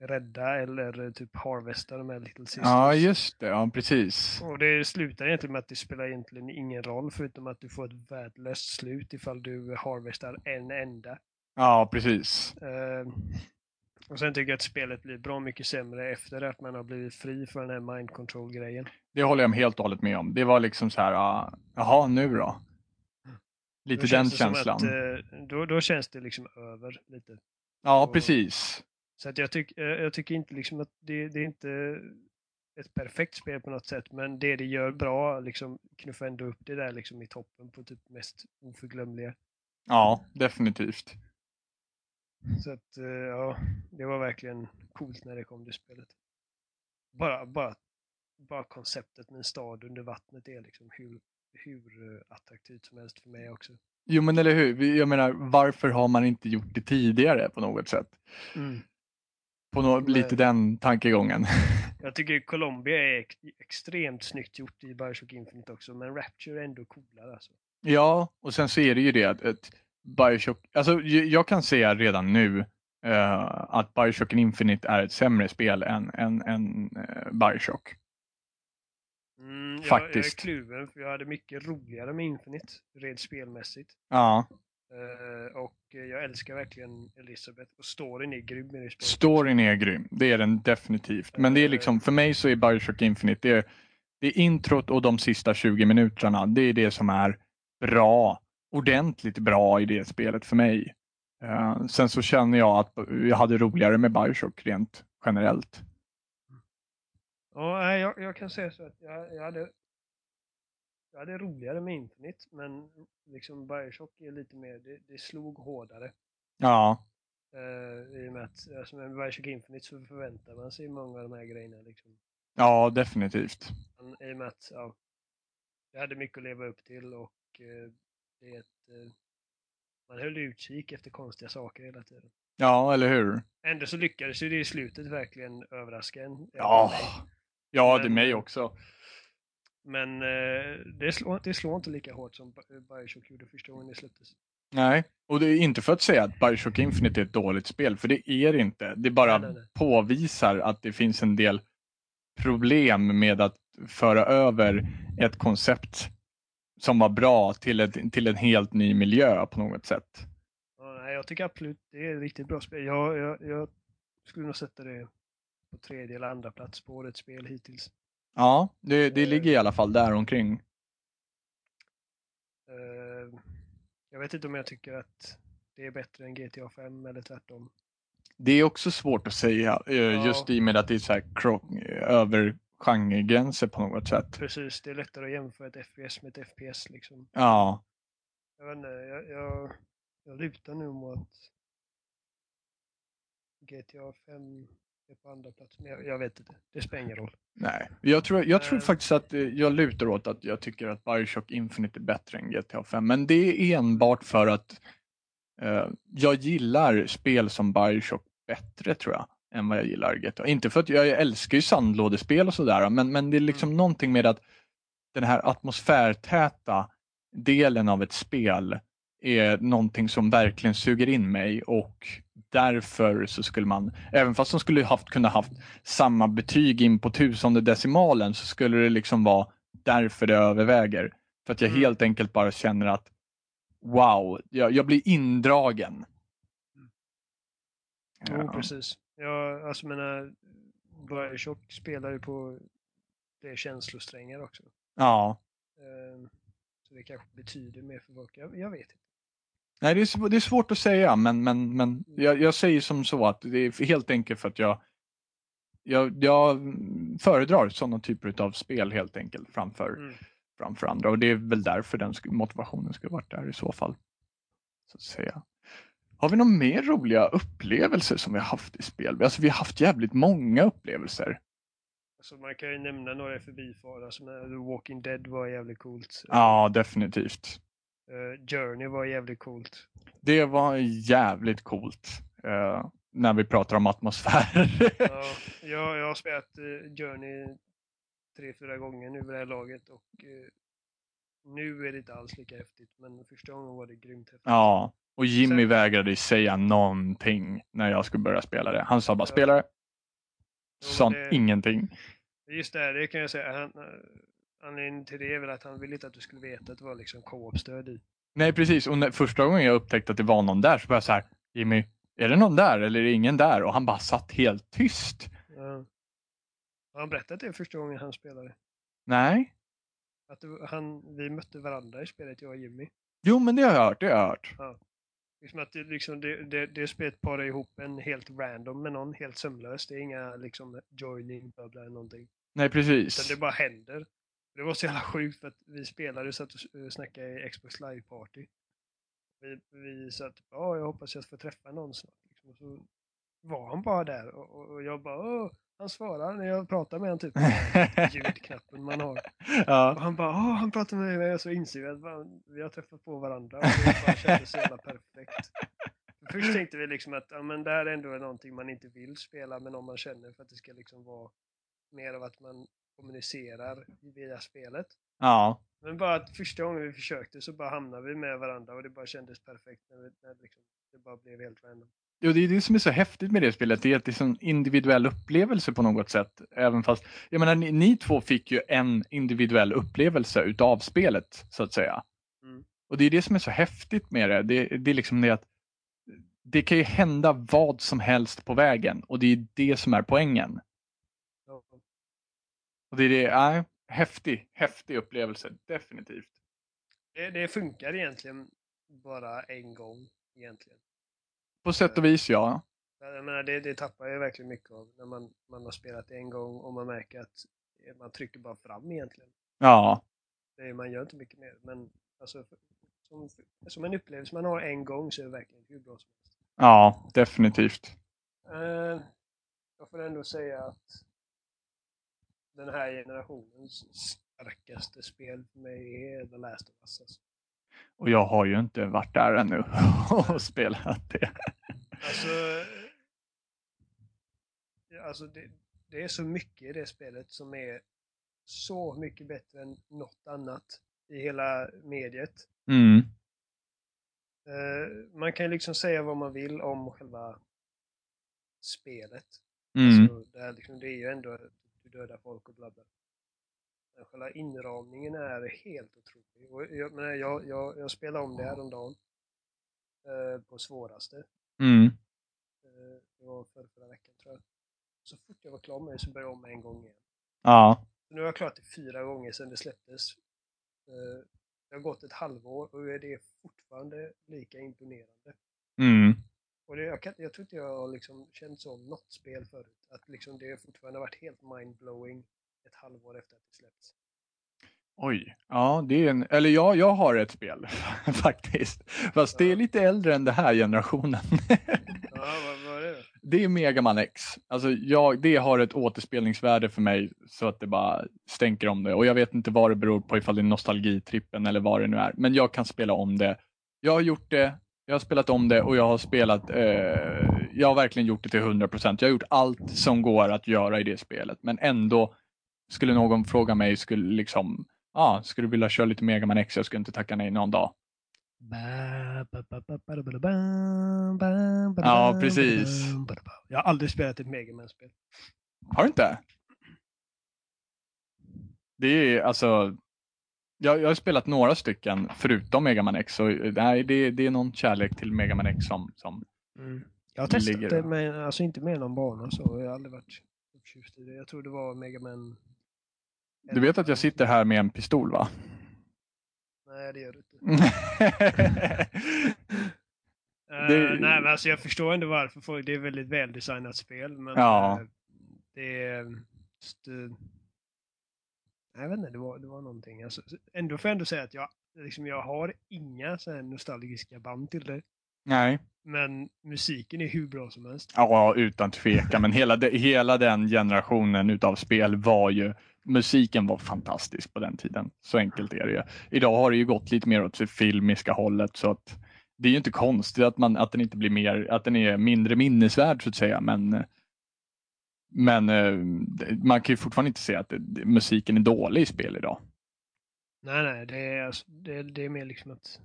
rädda eller eh, typ harvesta de här Little Sisters. ja just det. Ja, precis. Och det slutar egentligen med att det spelar egentligen ingen roll förutom att du får ett värdelöst slut ifall du harvestar en enda. Ja, precis. Eh, och sen tycker jag att spelet blir bra mycket sämre efter att man har blivit fri från den här mind control-grejen. Det håller jag helt och hållet med om. Det var liksom så här, ah, jaha nu då? Lite Då den känslan. Att, eh, då, då känns det liksom över lite. Ja, och- precis. Så att jag, tyck, eh, jag tycker inte liksom att det, det är inte ett perfekt spel på något sätt, men det det gör bra liksom knuffar ändå upp det där liksom i toppen på typ mest oförglömliga. Ja, definitivt. Så att eh, ja, det var verkligen coolt när det kom det spelet. Bara, bara, bara konceptet med en stad under vattnet är liksom hur, hur eh, attraktivt som helst för mig också. Jo, men eller hur? Jag menar, varför har man inte gjort det tidigare på något sätt? På no- Nej. lite den tankegången. Jag tycker Colombia är ex- extremt snyggt gjort i Bioshock Infinite också, men Rapture är ändå coolare alltså. Ja, och sen så är det ju det att ett Bioshock, alltså jag kan säga redan nu eh, att Bioshock Infinite är ett sämre spel än, än, än eh, Bioshock. Mm, jag, Faktiskt. Jag är kluven, för jag hade mycket roligare med Infinite, rent spelmässigt. Ja, Eh, och jag älskar verkligen Elisabeth och storyn är grym i det spelet. storyn är grym, det är den definitivt. Men det är liksom, för mig så är Bioshock Infinite, det är, det är introt och de sista 20 minuterna, det är det som är bra, ordentligt bra i det spelet för mig. Eh, sen så känner jag att jag hade roligare med Bioshock rent generellt. Ja, jag, jag kan säga så att jag, jag, hade, jag hade roligare med Infinite, men liksom Bioshock är lite mer, det, det slog hårdare. Ja, Uh, I och med att alltså med Bioshock Infinite så förväntar man sig många av de här grejerna. Liksom. ja definitivt. Men I och med att ja, jag hade mycket att leva upp till och eh, det är ett, eh, man höll utkik efter konstiga saker hela tiden. Ja, eller hur? Ändå så lyckades ju det i slutet verkligen överraska en. Ja, ja det är mig också. Men eh, det, slår, det slår inte lika hårt som Bi- Bioshock gjorde första gången det släpptes. Nej, och det är inte för att säga att Bioshock Infinite är ett dåligt spel, för det är det inte. Det bara Nej, nej, nej. påvisar att det finns en del problem med att föra över ett koncept som var bra till, ett, till en helt ny miljö på något sätt. Ja, jag tycker absolut det är ett riktigt bra spel. Jag, jag, jag skulle nog sätta det på tredje eller andra plats på årets spel hittills. Ja, det, det ligger i alla fall där omkring. Eh, jag vet inte om jag tycker att det är bättre än GTA 5 eller tvärtom. Det är också svårt att säga, eh, Ja. just i och med att det är så här över genregränser på något sätt. Precis, det är lättare att jämföra ett FPS med ett FPS liksom. Ja, Jag vet inte, jag, jag, jag lutar nu mot GTA 5 är på andra plats, men jag, jag vet inte. Det spelar ingen roll. nej. Jag tror, jag tror Eh. faktiskt att eh, jag lutar åt att jag tycker att Bioshock Infinite är bättre än GTA 5. Men det är enbart för att eh, jag gillar spel som Bioshock bättre tror jag än vad jag gillar GTA. Inte för att jag, älskar ju sandlådespel och sådär men, men det är liksom Mm. någonting med att den här atmosfärtäta delen av ett spel är någonting som verkligen suger in mig och därför så skulle man, även fast de skulle haft, kunna haft samma betyg in på tusende decimalen så skulle det liksom vara därför det överväger. För att jag Mm. helt enkelt bara känner att wow, jag, jag blir indragen. Jo, Ja. precis. Jag alltså menar, Bioshock spelar ju på det känslosträngar också. ja. Eh, Så det kanske betyder mer för folk. Jag, jag vet inte. Nej, det är, det är svårt att säga, men, men, men jag, jag säger som så att det är helt enkelt för att jag, jag, jag föredrar sådana typer av spel helt enkelt framför, Mm. framför andra. Och det är väl därför den motivationen skulle varit där i så fall. Så att säga. Har vi några mer roliga upplevelser som vi har haft i spel? Alltså, vi har haft jävligt många upplevelser. Alltså man kan ju nämna några i förbifara. Som är The Walking Dead var jävligt coolt. Ja, definitivt. Eh, Journey var jävligt coolt. Det var jävligt coolt. eh, när vi pratar om atmosfär. Ja, jag, jag har spelat eh, Journey tre, fyra gånger nu vid det här laget och nu är det inte alls lika häftigt. Men första gången var det grymt häftigt. Ja, och Jimmy Sen- vägrade säga någonting när jag skulle börja spela det. Han sa bara Ja. spela det. Jo, Sa det- ingenting. Just det, det kan jag säga. Han, eh, anledningen till det är väl att han ville inte att du skulle veta att det var liksom co-op-stöd i. Nej, precis. Och när, första gången jag upptäckte att det var någon där så var jag så här, Jimmy, är det någon där eller är det ingen där? Och han bara satt helt tyst. Ja. Har han berättat det första gången han spelade? Nej. Att han, vi mötte varandra i spelet, jag och Jimmy. Jo, men det har jag hört. Det har jag hört. Liksom att det, liksom det, det, det spelet parar ihop en helt random med någon, helt sömlöst. Det är inga liksom joining, bla bla, eller någonting. Nej, Utan precis. det bara händer. Det var så jävla sjukt för att vi spelade och satt och eh, snackade i Xbox Live Party. Vi, vi satt, ja jag hoppas jag får träffa någon snart. Liksom. Och så var han bara där och, och, och jag bara, Åh, han svarar när jag pratar med honom typ. Ljudknappen man har. Och ja. han bara, Åh, han pratar med mig och så inser vi att vi har träffat på varandra. Och det bara kändes så jävla perfekt. För Först tänkte vi liksom att ja, men det här ändå är någonting man inte vill spela med någon man känner för att det ska liksom vara mer av att man kommunicerar via spelet. ja. Men bara att första gången vi försökte så bara hamnade vi med varandra och det bara kändes perfekt när, vi, när liksom, det bara blev helt random. Jo, det är det som är så häftigt med det spelet. Det är att det är en individuell upplevelse på något sätt. Även fast, jag menar, ni, ni två fick ju en individuell upplevelse utav spelet, så att säga. Mm. Och det är det som är så häftigt med det. Det, det är liksom det att det kan ju hända vad som helst på vägen och det är det som är poängen. Ja. Och det är det, ja, häftig, häftig upplevelse, definitivt. Det, det funkar egentligen bara en gång egentligen. På sätt och vis, ja. Jag menar, det, det tappar jag verkligen mycket av när man, man har spelat en gång och man märker att man trycker bara fram egentligen. Ja, Det, man gör inte mycket mer. Men alltså, som, som en upplevelse man har en gång så är det verkligen hur bra som helst. ja, definitivt. Eh, jag får ändå säga att den här generationens starkaste spel för mig är The Last of Us. Alltså. Och jag har ju inte varit där ännu och spelat det. Alltså, alltså det, det är så mycket i det spelet som är så mycket bättre än något annat i hela mediet. Mm. Uh, man kan ju liksom säga vad man vill om själva spelet. Mm. Alltså, det, är liksom, det är ju ändå du dödar folk och bla bla. Men själva inramningen är helt otrolig. Och jag, jag, jag, jag spelade om det häromdagen. Uh, på svåraste. Mm. Uh, det var för förra veckan tror jag. Så fort jag var klar med det så började jag om en gång igen. Ja. Nu har jag klarat det fyra gånger sedan det släpptes. Uh, det har gått ett halvår och det är fortfarande lika imponerande. Mm. Och det, jag, kan, jag tror inte jag har liksom känt så om något spel förut. Att liksom det fortfarande varit helt mindblowing ett halvår efter att det släppts. Oj, ja det är en, eller ja, jag har ett spel faktiskt. Fast det är Ja. lite äldre än den här generationen. Ja, vad, vad är det det är Megaman X. Alltså jag, det har ett återspelningsvärde för mig så att det bara stänker om det. Och jag vet inte vad det beror på ifall det är nostalgitrippen eller vad det nu är. Men jag kan spela om det. Jag har gjort det, jag har spelat om det och jag har spelat, eh, jag har verkligen gjort det till 100%. Jag har gjort allt som går att göra i det spelet. Men ändå, skulle någon fråga mig, skulle liksom, ja, ah, skulle du vilja köra lite Megaman X? Jag skulle inte tacka nej någon dag. Ja, precis. Jag har aldrig spelat ett Mega Man-spel. Har du inte? Det är alltså, jag, jag har spelat några stycken förutom Mega Man X. Så, nej, det, det är någon kärlek till Mega Man X som, som Mm. Jag har testat Ligger det, men alltså inte med någon bana så. Jag har aldrig varit upptjust i det. Jag tror det var Mega Man... Du vet att jag sitter här med en pistol va? Nej, det gör du inte. Det- Eh, nej, men alltså jag förstår ändå varför folk... Det är väldigt väldesignat spel, men Ja. eh, det är... Just, eh, jag vet inte, det var, det var någonting. Alltså, ändå får jag ändå säga att jag, liksom, jag har inga så här nostalgiska band till det. Nej, Men musiken är hur bra som helst. ja utan tvekan. Men hela, de, hela den generationen utav spel var ju, musiken var fantastisk på den tiden. Så enkelt är det ju. Idag har det ju gått lite mer åt det filmiska hållet så att det är ju inte konstigt att, man, att den inte blir mer, att den är mindre minnesvärd så att säga. Men, men eh, man kan ju fortfarande inte säga att musiken är dålig i spel idag. Nej, nej, det är, alltså, det, det är mer liksom att...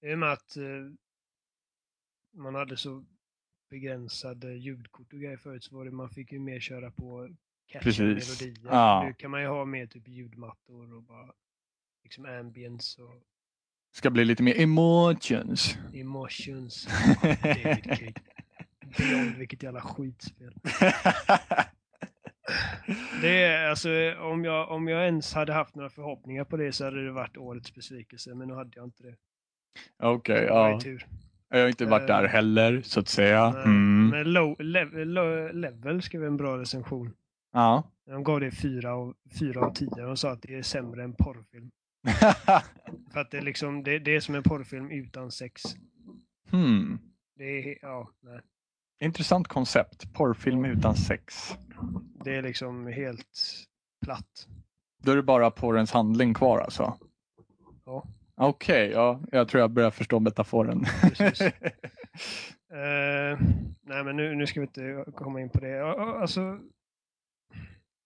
Det är med att eh, man hade så begränsade ljudkort och grejer förut så var det, man fick ju mer köra på Precis. melodier. Ja. Nu kan man ju ha mer typ ljudmattor och bara liksom ambience och Ska bli lite mer emotions. emotions. David Cage. Beyond, vilket jävla skitspel. Det är alltså, om jag, om jag ens hade haft några förhoppningar på det så hade det varit årets besvikelse, men nu hade jag inte det. Okej, ju ja. tur. Jag har inte varit där Eh, heller så att säga. Mm. Men low, level, level skrev en bra recension. Ja. De gav det 4 av, 4 av 10 och sa att det är sämre än porrfilm. För att det är liksom, det, det är som en porrfilm utan sex. hmm. Det är, ja, nej. Intressant koncept. Porrfilm utan sex. Det är liksom helt platt. Då är det bara porrens handling kvar alltså? Ja. Okej, ja, jag tror jag börjar förstå metaforen. Eh, nej, men nu, nu ska vi inte komma in på det. Alltså,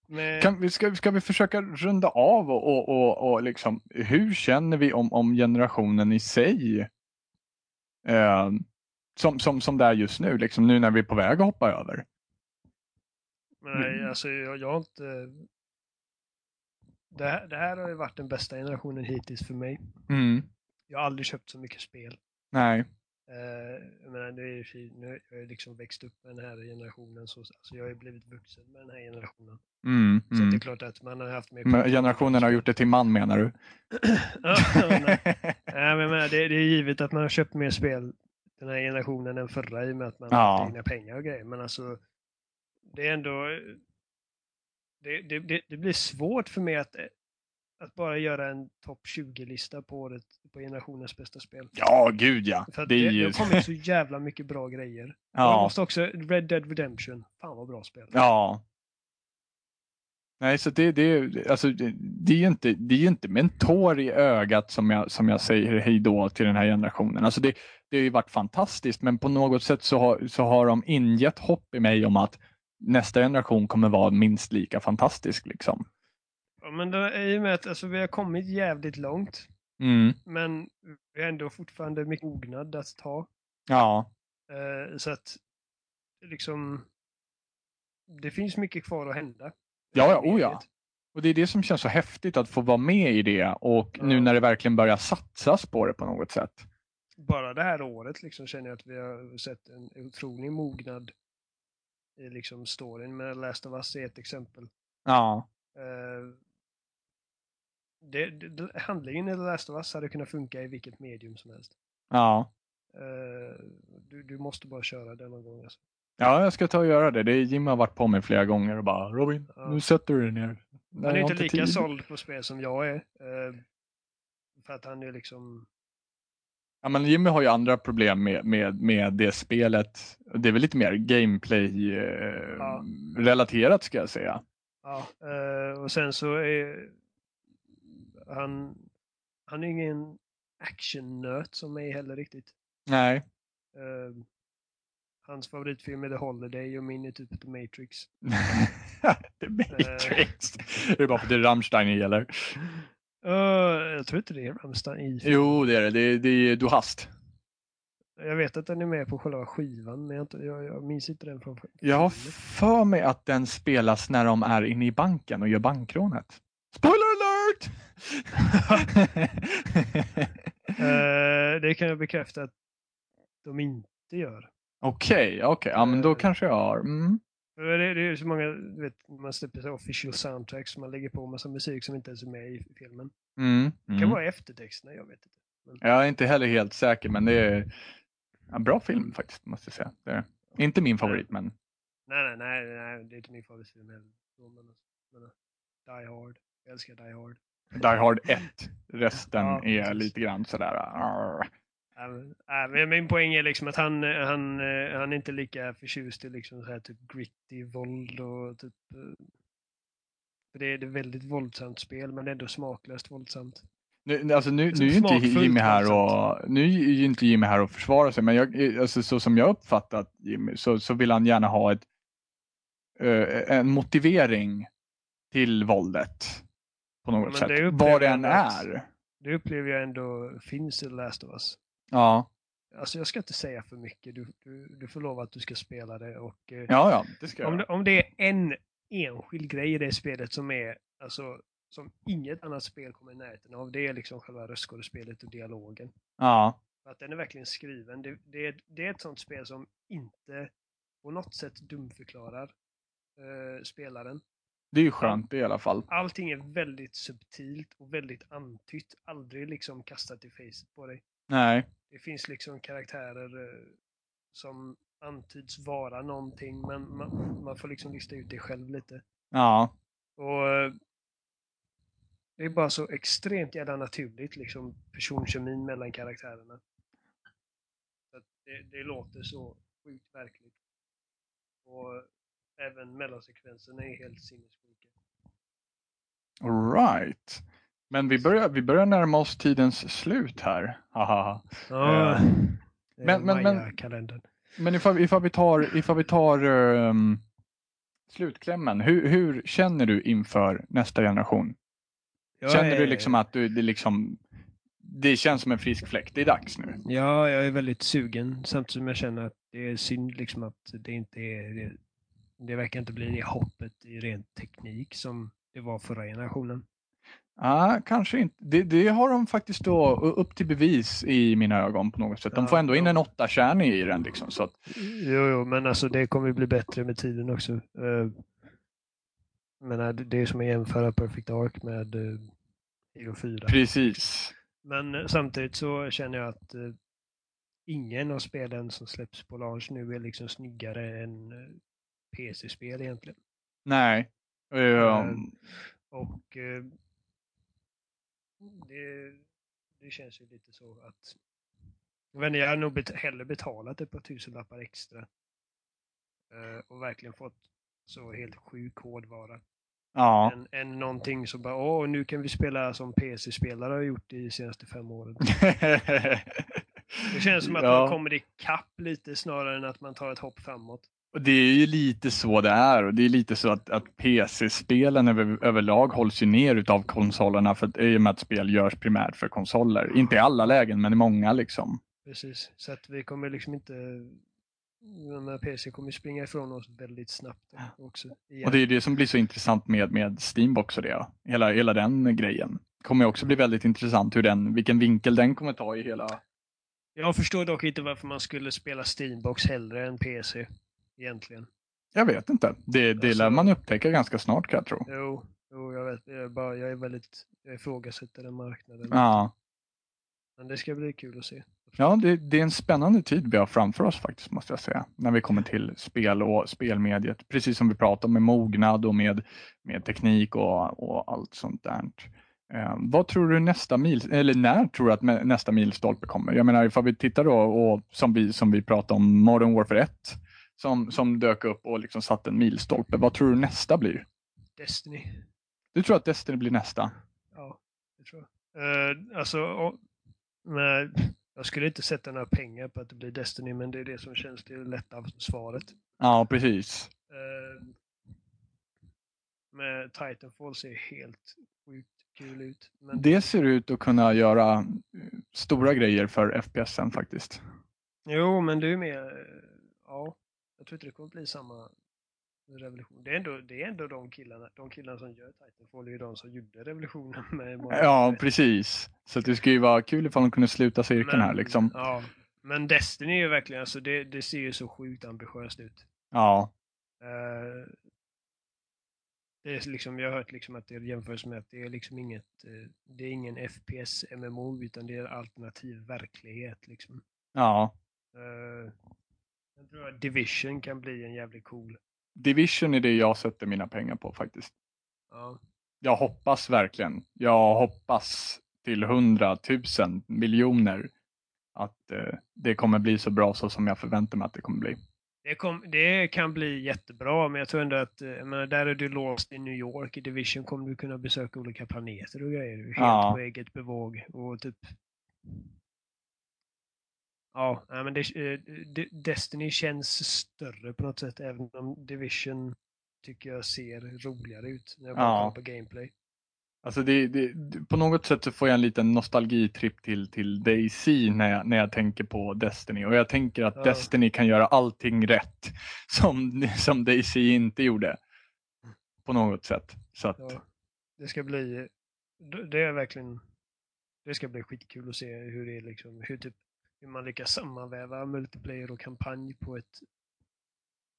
med, kan vi, ska, ska vi försöka runda av och, och, och, och liksom, hur känner vi om, om generationen i sig? Eh, som, som, som det är just nu, liksom, nu när vi är på väg att hoppa över. nej, alltså, jag, jag har inte... Det här, det här har ju varit den bästa generationen hittills för mig. Mm. Jag har aldrig köpt så mycket spel. Nej. Eh, menar, nu är det, nu har jag liksom växt upp med den här generationen. Så, alltså jag har ju blivit vuxen med den här generationen. Mm, Så det mm. är klart att man har haft mer... Men generationen har gjort det till man menar du? ja, nej. Nej, men menar, det, det är givet att man har köpt mer spel den här generationen än förra i och med att man har Ja. haft egna pengar och grejer. Men alltså, det är ändå... Det, det, det, det blir svårt för mig att, att bara göra en topp 20-lista på året på generationens bästa spel. Ja, gud ja. För Det det, är det ju... har kommit så jävla mycket bra grejer. Och Ja, måste också, Red Dead Redemption. Fan vad bra spel. ja. Nej, så det, det, alltså, det, det är ju inte, det är inte med en tår i ögat som jag, som jag säger hej då till den här generationen. Alltså det, det har ju varit fantastiskt, men på något sätt så har, så har de ingett hopp i mig om att nästa generation kommer vara minst lika fantastisk. Liksom. Ja, men det är ju med att alltså, vi har kommit jävligt långt. Mm. Men vi har ändå fortfarande mycket mognad att ta. Ja. Eh, så att liksom det finns mycket kvar att hända. Ja, ja, oh ja. Och det är det som känns så häftigt att få vara med i det och ja. nu när det verkligen börjar satsas på det på något sätt. Bara det här året liksom känner jag att vi har sett en otrolig mognad i liksom storyn med Last of Us är ett exempel. Ja. Uh, det, det, handlingen i The Last of Us hade kunnat funka i vilket medium som helst. Ja. Uh, du, du måste bara köra den någon gång. Alltså. Ja, jag ska ta och göra det. det är Jim har varit på mig flera gånger och bara Robin, ja. nu sätter du dig ner. Han är inte lika tid. såld på spel som jag är. Uh, för att han är liksom... Ja, men Jimmy har ju andra problem med, med, med det spelet. Det är väl lite mer gameplay-relaterat ja. ska jag säga. Ja, uh, och sen så är han, han är ingen actionnöt som mig heller riktigt. Nej. Uh, hans favoritfilm är The Holiday och min är typ The Matrix. The Matrix? Uh, är det bara för att det är Rammstein i eller? Uh, jag tror inte det är Rammstein. Jo, det är det. Det är, det är Du Hast. Jag vet att den är med på själva skivan, men jag, jag, jag minns inte den från. Jag har för mig att den spelas när de är inne i banken och gör bankrånet. Spoiler alert! Uh, det kan jag bekräfta att de inte gör. Okej, okay, okej. Okay. Ja, men då uh, kanske jag har. Mm. Det, det är så många, du vet, man släpper så official soundtracks, man lägger på massa musik som inte ens är med i filmen. Mm, det kan mm. vara eftertexterna, jag vet inte. Men... Jag är inte heller helt säker, men det är en bra film faktiskt, måste jag säga. Det är inte min favorit, men... Nej, nej, nej, nej, det är inte min favoritfilm heller. Men, men, Die Hard. Jag älskar Die Hard. Die Hard 1. Resten ja, är lite grann sådär... Arr. Äh, min poäng är liksom att han, han, han är inte lika förtjust i liksom så här typ gritty våld och typ... Eh, för det är ett väldigt våldsamt spel men ändå smaklöst våldsamt. Nu, alltså nu, nu är inte Jimmy här och, nu är inte Jimmy här och försvarar sig men jag, alltså, så som jag uppfattat Jimmy så, så vill han gärna ha ett, en motivering till våldet på något ja, sätt. Vad det än är. Det upplever jag ändå finns i The Last of Us. Ja. Alltså jag ska inte säga för mycket. Du, du, du får lova att du ska spela det. Och, eh, ja, ja, det ska om, det, om det är en enskild grej i det spelet som är alltså, som inget annat spel kommer i närheten av. Det är liksom själva röstskådespelet och dialogen. Ja. Att den är verkligen skriven. Det, det, är, det är ett sånt spel som inte på något sätt dumförklarar uh, spelaren. Det är ju skönt i alla fall. Allting är väldigt subtilt och väldigt antytt. Aldrig liksom kastat i facet på dig. Nej. Det finns liksom karaktärer eh, som antyds vara någonting men man, man får liksom lista ut det själv lite. Ja. Och eh, det är bara så extremt jävla naturligt liksom personkemin mellan karaktärerna. Så det, det låter så sjukt verkligt. Och även mellansekvenserna är helt sinnessjuka. Alright. Men vi börjar, vi börjar närma oss tidens slut här. Ja, uh, men, men, men, men ifall, ifall vi tar, ifall vi tar um, slutklämmen. Hur, hur känner du inför nästa generation? Jag känner är... du liksom att du, det, liksom, det känns som en frisk fläkt? Det är dags nu. Ja, jag är väldigt sugen samtidigt som jag känner att det är synd liksom att det inte är det, verkar inte bli det hoppet i ren teknik som det var förra generationen. Ja, kanske inte. Det, det, har de faktiskt då upp till bevis i mina ögon på något sätt. De får ändå in en åtta kärning i den. Liksom, så att... Jo, jo, men alltså det kommer bli bättre med tiden också. Uh, men det är som att jämföra Perfect Ark med uh, Ego 4. Precis. Men samtidigt så känner jag att uh, ingen av spelen som släpps på launch nu är liksom snyggare än PC-spel egentligen. Nej. Um... och det, det känns ju lite så att men jag har nog bet hellre betalat ett par tusenlappar extra uh, och verkligen fått så helt sjuk hårdvara Ja. Än, än någonting som bara, åh, nu kan vi spela som PC-spelare har gjort de senaste fem åren. Det känns som att Ja. man kommer ikapp lite snarare än att man tar ett hopp framåt. Och det är ju lite så det är och det är lite så att, att PC-spelen över, överlag hålls ju ner utav konsolerna för att, i och med att spel görs primärt för konsoler. Inte i alla lägen men i många liksom. Precis. Så att vi kommer liksom inte... PC kommer springa ifrån oss väldigt snabbt också. Igen. Och det är det som blir så intressant med, med Steambox och det. Hela, hela den grejen. kommer också bli väldigt intressant hur den, vilken vinkel den kommer ta i hela... Jag förstår dock inte varför man skulle spela Steambox hellre än PC. Egentligen. Jag vet inte. Det, det Alltså- lär man upptäcka ganska snart kan jag tro. Jo, jo jag vet. Jag är, bara, jag är väldigt... Jag ifrågasätter den marknaden. Ja, Men det ska bli kul att se. ja det, det är en spännande tid vi har framför oss faktiskt måste jag säga. När vi kommer till spel och spelmediet. Precis som vi pratade om med mognad och med, med teknik och, och allt sånt där. Eh, vad tror du nästa mil, eller när tror du att nästa milstolpe kommer? Jag menar ifall vi tittar då och som vi, som vi pratade om Modern Warfare 1 som, som dök upp och liksom satte en milstolpe. Vad tror du nästa blir? Destiny. Du tror att Destiny blir nästa? Ja, det tror jag. Uh, alltså, och, men, jag skulle inte sätta några pengar på att det blir Destiny, men det är det som känns det lätta svaret. Ja, precis. Uh, med Titanfall ser helt sjukt kul ut. Men, Det ser ut att kunna göra eh, stora grejer för FPSen faktiskt. Jo, men det är mer... Ja, jag tror inte det kommer bli samma revolution. Det är ändå, det är ändå de killarna, de killarna som gör Titanfall, är ju de som gjorde revolutionen med Ja, precis. Så det skulle ju vara kul ifall de kunde sluta cirkeln här liksom. Ja, men Destiny är ju verkligen, alltså det, det ser ju så sjukt ambitiöst ut. Ja, Eh, det är liksom, jag har hört liksom att det jämförs med att det är liksom inget, eh, det är ingen FPS MMO utan det är alternativ verklighet liksom. ja. Eh, jag tror att Division kan bli en jävligt cool. Division är det jag sätter mina pengar på faktiskt. Ja, Jag hoppas verkligen. Jag hoppas till hundratusen miljoner att eh, det kommer bli så bra så som jag förväntar mig att det kommer bli. det, kom, det kan bli jättebra men jag tror ändå att, eh, menar, där är du låst i New York. I Division kommer du kunna besöka olika planeter och grejer. Helt Ja. på eget bevåg och typ Ja, men det, eh, Destiny känns större på något sätt även om Division tycker jag ser roligare ut när jag bara Ja. på gameplay. Alltså det, det, på något sätt så får jag en liten nostalgitripp till, till Daisy när jag, när jag tänker på Destiny. Och jag tänker att Ja. Destiny kan göra allting rätt som, som Daisy inte gjorde. På något sätt. Så att, Ja, det ska bli, det är verkligen, det ska bli skitkul att se hur det är liksom, hur typ, hur man lyckas sammanväva multiplayer och kampanj på ett,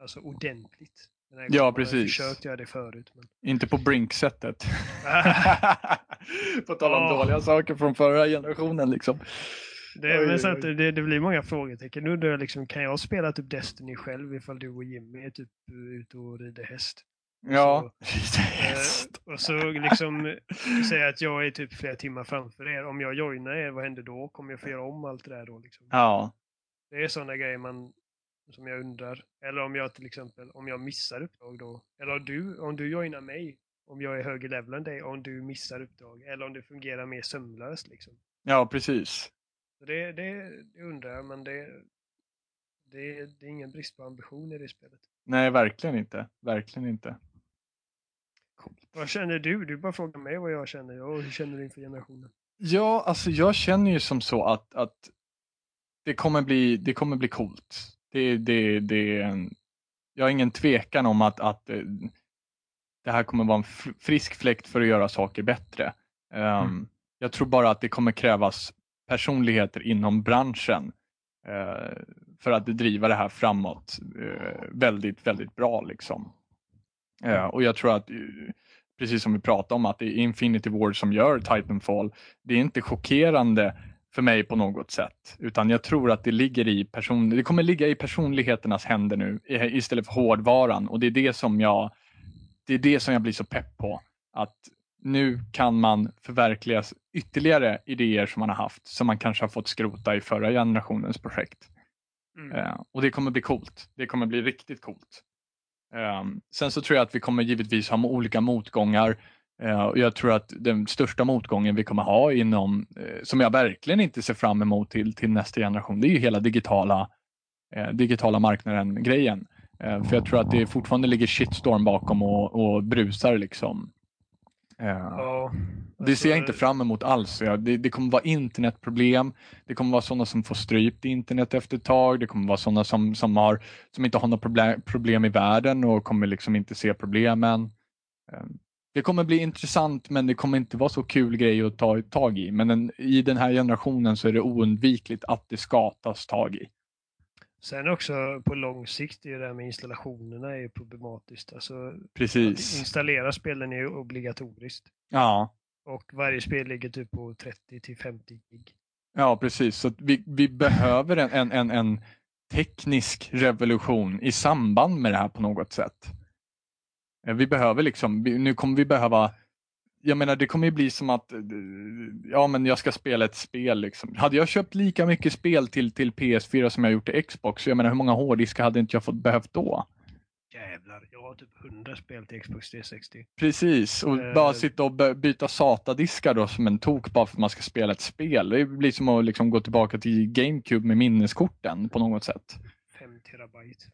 alltså ordentligt. Ja, har jag precis. försökt göra det förut. Men... Inte på Brink-sättet. på tal om Åh. dåliga saker från förra generationen liksom. Det, Oj, men så att det, det blir många frågetecken. Nu liksom, kan jag spela typ Destiny själv ifall du och Jimmy är typ ute och rider häst? Ja. Eh, och så liksom säga att jag är typ flera timmar framför er. Om jag joinar er, vad händer då? Kommer jag få göra om allt det där då? Liksom? ja. Det är sådana grejer man, som jag undrar. Eller om jag till exempel, om jag missar uppdrag då. Eller om du, om du joinar mig, om jag är högre level än dig, om du missar uppdrag. Eller om det fungerar mer sömlöst liksom. ja, precis. Så det, det, det undrar jag, men det, det, det är ingen brist på ambition i det spelet. Nej, verkligen inte. Verkligen inte. Vad känner du? Du bara frågar mig vad jag känner. Och hur känner du inför generationen? Ja, alltså jag känner ju som så att, att det, kommer bli, det kommer bli coolt. Det, det, det jag har ingen tvekan om att, att eh, det här kommer vara en fr- frisk fläkt för att göra saker bättre. Um, Jag tror bara att det kommer krävas personligheter inom branschen eh, för att driva det här framåt eh, väldigt, väldigt bra. Liksom. Eh, och jag tror att, eh, precis som vi pratade om, att det är Infinity Ward som gör Titanfall. Det är inte chockerande för mig på något sätt, utan jag tror att det ligger i person, det kommer ligga i personligheternas händer nu istället för hårdvaran och det är det som jag, det är det som jag blir så pepp på. Att nu kan man förverkliga ytterligare idéer som man har haft, som man kanske har fått skrota i förra generationens projekt. Mm. Eh, och det kommer bli coolt. Det kommer bli riktigt coolt. Ehm, sen så tror jag att vi kommer givetvis ha olika motgångar. Eh, jag tror att den största motgången vi kommer ha inom, eh, som jag verkligen inte ser fram emot till, till nästa generation, det är ju hela digitala, eh, digitala marknaden-grejen. för jag tror att det fortfarande ligger shitstorm bakom och, och brusar liksom. Ja, det ser jag inte alltså- fram emot alls. Det, det kommer vara internetproblem. Det kommer vara sådana som får strypt internet efter ett tag. Det kommer vara sådana som, som, har, som inte har några problem, problem i världen och kommer liksom inte se problemen. Ehm, det kommer bli intressant men det kommer inte vara så kul grej att ta tag i. Men en, i den här generationen så är det oundvikligt att det ska tas tag i. Sen också på lång sikt är det här med installationerna är problematiskt. Alltså, Precis. Att installera spelen är obligatoriskt. Ja. Och varje spel ligger typ på 30 till 50 gig. Ja, precis. Så vi, vi behöver en, en, en, en teknisk revolution i samband med det här på något sätt. Eh, vi behöver liksom, nu kommer vi behöva jag menar det kommer ju bli som att ja men jag ska spela ett spel. Liksom. Hade jag köpt lika mycket spel till, till PS4 som jag gjort till Xbox, jag menar hur många hårddiskar hade inte jag fått behövt då? Jävlar, jag har typ 100 spel till Xbox 360. Precis, och uh... bara sitta och byta SATA-diskar då som en tok bara för att man ska spela ett spel. Det blir som att liksom gå tillbaka till GameCube med minneskorten på något sätt. 5 terabyte.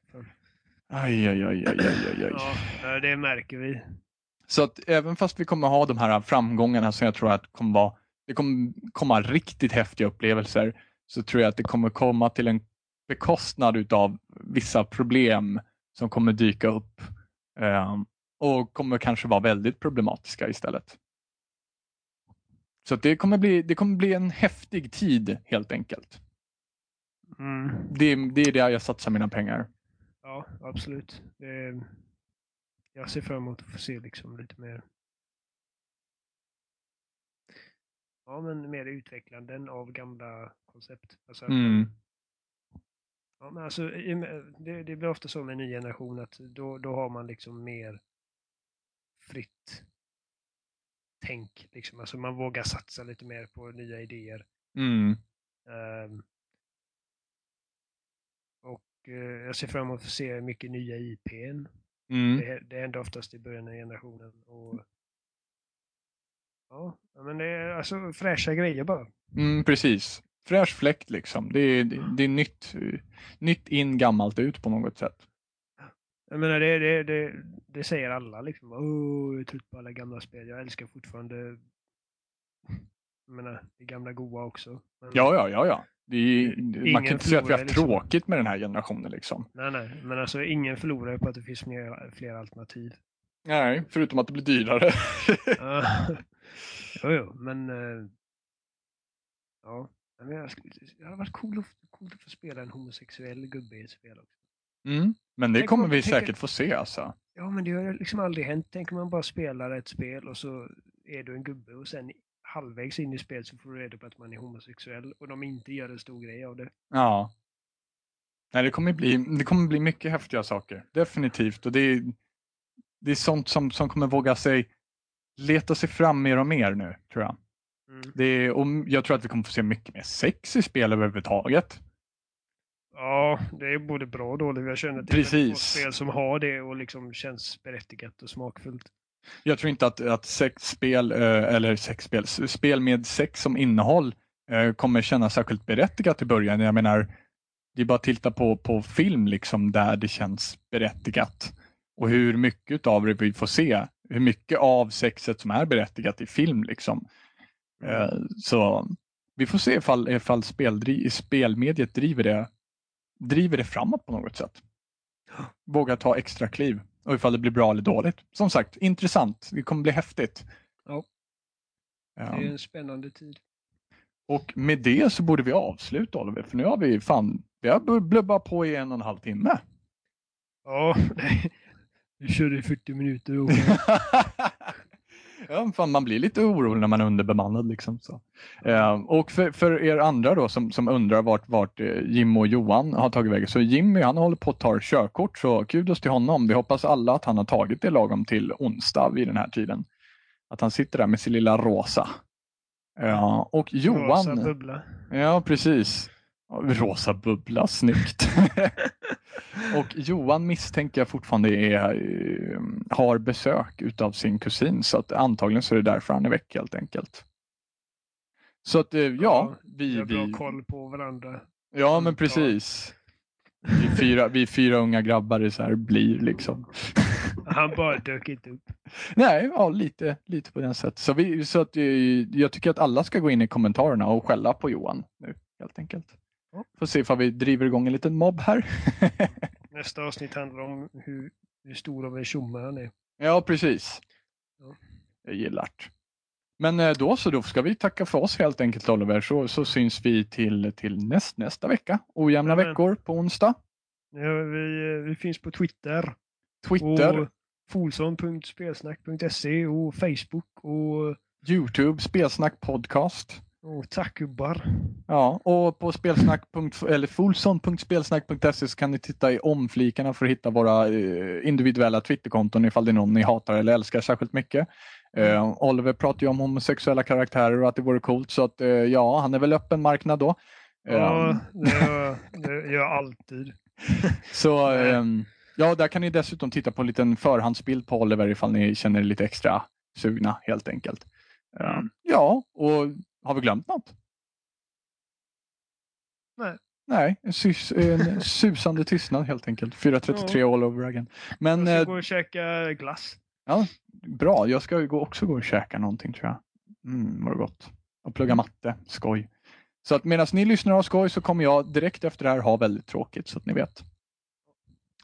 Aj, aj, aj, aj, aj, aj. Ja, det märker vi. Så att även fast vi kommer ha de här framgångarna som jag tror att kommer vara, det kommer komma riktigt häftiga upplevelser så tror jag att det kommer komma till en bekostnad utav vissa problem som kommer dyka upp eh, och kommer kanske vara väldigt problematiska istället. Så det kommer, bli, det kommer bli en häftig tid helt enkelt. Mm. Det, det är där jag satsar mina pengar. Ja, absolut. Det, jag ser fram emot att få se liksom lite mer Ja, men mer utvecklanden av gamla koncept. Alltså, mm. Ja, men alltså, det, det, blir ofta så med en ny generation att då, då har man liksom mer fritt tänk. Liksom. Alltså man vågar satsa lite mer på nya idéer. Mm. Um, och uh, jag ser fram emot att få se mycket nya IPn. Mm. Det, det händer oftast i början av generationen. Och, ja, men det är alltså fräscha grejer bara. Mm, precis. Fräsch fläkt liksom. Det är, det, det är nytt, nytt in, gammalt ut på något sätt. Jag menar, det, det, det, det säger alla liksom. Oh, jag är trött på alla gamla spel. Jag älskar fortfarande jag menar, det gamla goa också. Men... Ja, ja, ja, ja. Är, man kan inte säga att vi har haft liksom. tråkigt med den här generationen. Liksom. Nej, nej, men alltså ingen förlorar på att det finns mer, fler alternativ. Nej, förutom att det blir dyrare. jo, jo, men uh, ja, det hade varit coolt cool att få spela en homosexuell gubbe i ett spel också. Mm, men det Tänk kommer vi tänker, säkert få se alltså. Ja, men det har liksom aldrig hänt. Tänk om man bara spelar ett spel och så är du en gubbe och sen halvvägs in i spelet så får du reda på att man är homosexuell och de inte gör en stor grej av det. Ja. Nej, det kommer bli, det kommer bli mycket häftiga saker. Definitivt. Och det är, det är sånt som, som kommer våga sig leta sig fram mer och mer nu, tror jag. Mm. Det är, och jag tror att vi kommer få se mycket mer sex i spel överhuvudtaget. Ja, det är både bra och dåligt. Jag känner till Precis. spel som har det och liksom känns berättigat och smakfullt. Jag tror inte att, att sexspel, eh, eller sexspel, spel med sex som innehåll eh, kommer kännas särskilt berättigat i början. Jag menar, det är bara att titta på, på film liksom där det känns berättigat. Och hur mycket av det vi får se. Hur mycket av sexet som är berättigat i film. liksom. Eh, så vi får se ifall, ifall speldri, spelmediet driver det, driver det framåt på något sätt. Våga ta extra kliv och ifall det blir bra eller dåligt. Som sagt, intressant. Det kommer bli häftigt. Ja. Det är en spännande tid. Och med det så borde vi avsluta Oliver, för nu har vi fan, vi har blubbat på i en och en halv timme. Ja, nej. Vi körde i 40 minuter. Och... ja, fan, man blir lite orolig när man är underbemannad. Liksom, så. Eh, och för, för, er andra då som, som undrar vart, vart eh, Jim och Johan har tagit vägen. Så Jimmy han håller på att ta körkort så kudos till honom. Vi hoppas alla att han har tagit det lagom till onsdag vid den här tiden. Att han sitter där med sin lilla rosa. Ja, och Johan. Rosa bubbla. Ja, precis. Rosa bubbla, snyggt. Och Johan misstänker jag fortfarande är, eh, har besök utav sin kusin så att antagligen så är det därför han är väck helt enkelt. Så att eh, ja, Ja, vi... Vi har bra vi koll på varandra. ja men precis. Vi fyra, vi fyra unga grabbar är så här blir liksom. Han bara dök inte upp. Nej, ja, lite, lite på den sättet. Så, vi, så att, eh, jag tycker att alla ska gå in i kommentarerna och skälla på Johan nu helt enkelt. Får se ifall vi driver igång en liten mobb här. Nästa avsnitt handlar om hur, hur stor av en tjomme han är. ja, precis. Ja. Jag gillar det. Men eh, då så, då ska vi tacka för oss helt enkelt Oliver, så, så syns vi till, till näst, nästa vecka. Ojämna Jajamän. veckor på onsdag. Ja, vi, vi finns på Twitter. Twitter, Och folson.spelsnack.se och Facebook och, Youtube, Spelsnack podcast. Och tackgubbar. Ja, och på spelsnack. eller folson.spelsnack.se så kan ni titta i omflikarna för att hitta våra eh, individuella Twitterkonton ifall det är någon ni hatar eller älskar särskilt mycket. Eh, Oliver pratar ju om homosexuella karaktärer och att det vore coolt så att eh, ja, han är väl öppen marknad då. Ja, Eh, det gör, jag alltid. så ehm, ja, där kan ni dessutom titta på en liten förhandsbild på Oliver ifall ni känner er lite extra sugna helt enkelt. Mm. Ja, och har vi glömt något? Nej. Nej, en, sys, en susande tystnad helt enkelt. 4.33 all over again. Men Jag ska eh, gå och käka glass. bra, jag ska gå, också gå och käka någonting tror jag. Mm, vad gott. Och plugga matte, skoj. Så att medan ni lyssnar och har skoj så kommer jag direkt efter det här ha väldigt tråkigt så att ni vet.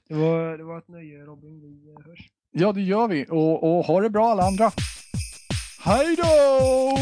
Det var, det var ett nöje Robin. Vi eh, hörs. Ja, det gör vi. Och, och ha det bra alla andra. Hej då!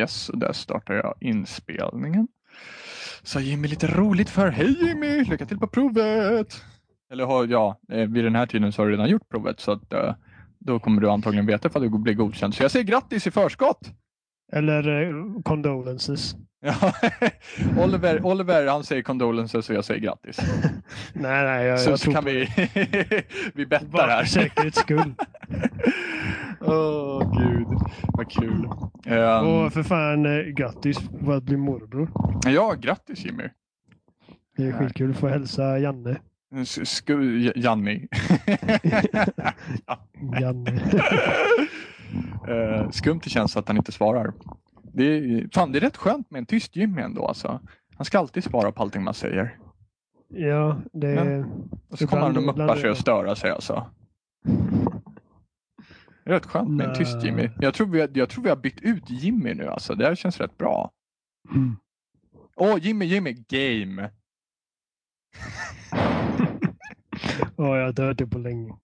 Yes, där startar jag inspelningen. Så Jimmy lite roligt för. Hej Jimmy, lycka till på provet! Eller har ja, eh, vid den här tiden så har du redan gjort provet så att eh, då kommer du antagligen veta ifall du blir godkänd. Så jag säger grattis i förskott! Eller uh, condolences. Ja, Oliver, Oliver han säger condolences och jag säger grattis. nej, nej, jag, så, jag så kan vi, vi bettar här. För säkerhets skull. Åh oh, gud, vad kul. Um, och för fan, eh, grattis på att bli morbror. Ja, grattis Jimmy. Det är skitkul att få hälsa Janne. Sku, Janni. Janne. Uh, skumt det känns att han inte svarar. Det är, fan, det är rätt skönt med en tyst Jimmy ändå. Alltså. Han ska alltid svara på allting man säger. Ja, det... Ja. Och så kommer han och muppar sig och störa sig alltså. Det är rätt skönt med en tyst Jimmy. Jag tror, vi jag tror vi har bytt ut Jimmy nu alltså. Det här känns rätt bra. Mm. Åh, mm. oh, Jimmy, Jimmy, game! Åh, oh, jag har inte hört det på länge.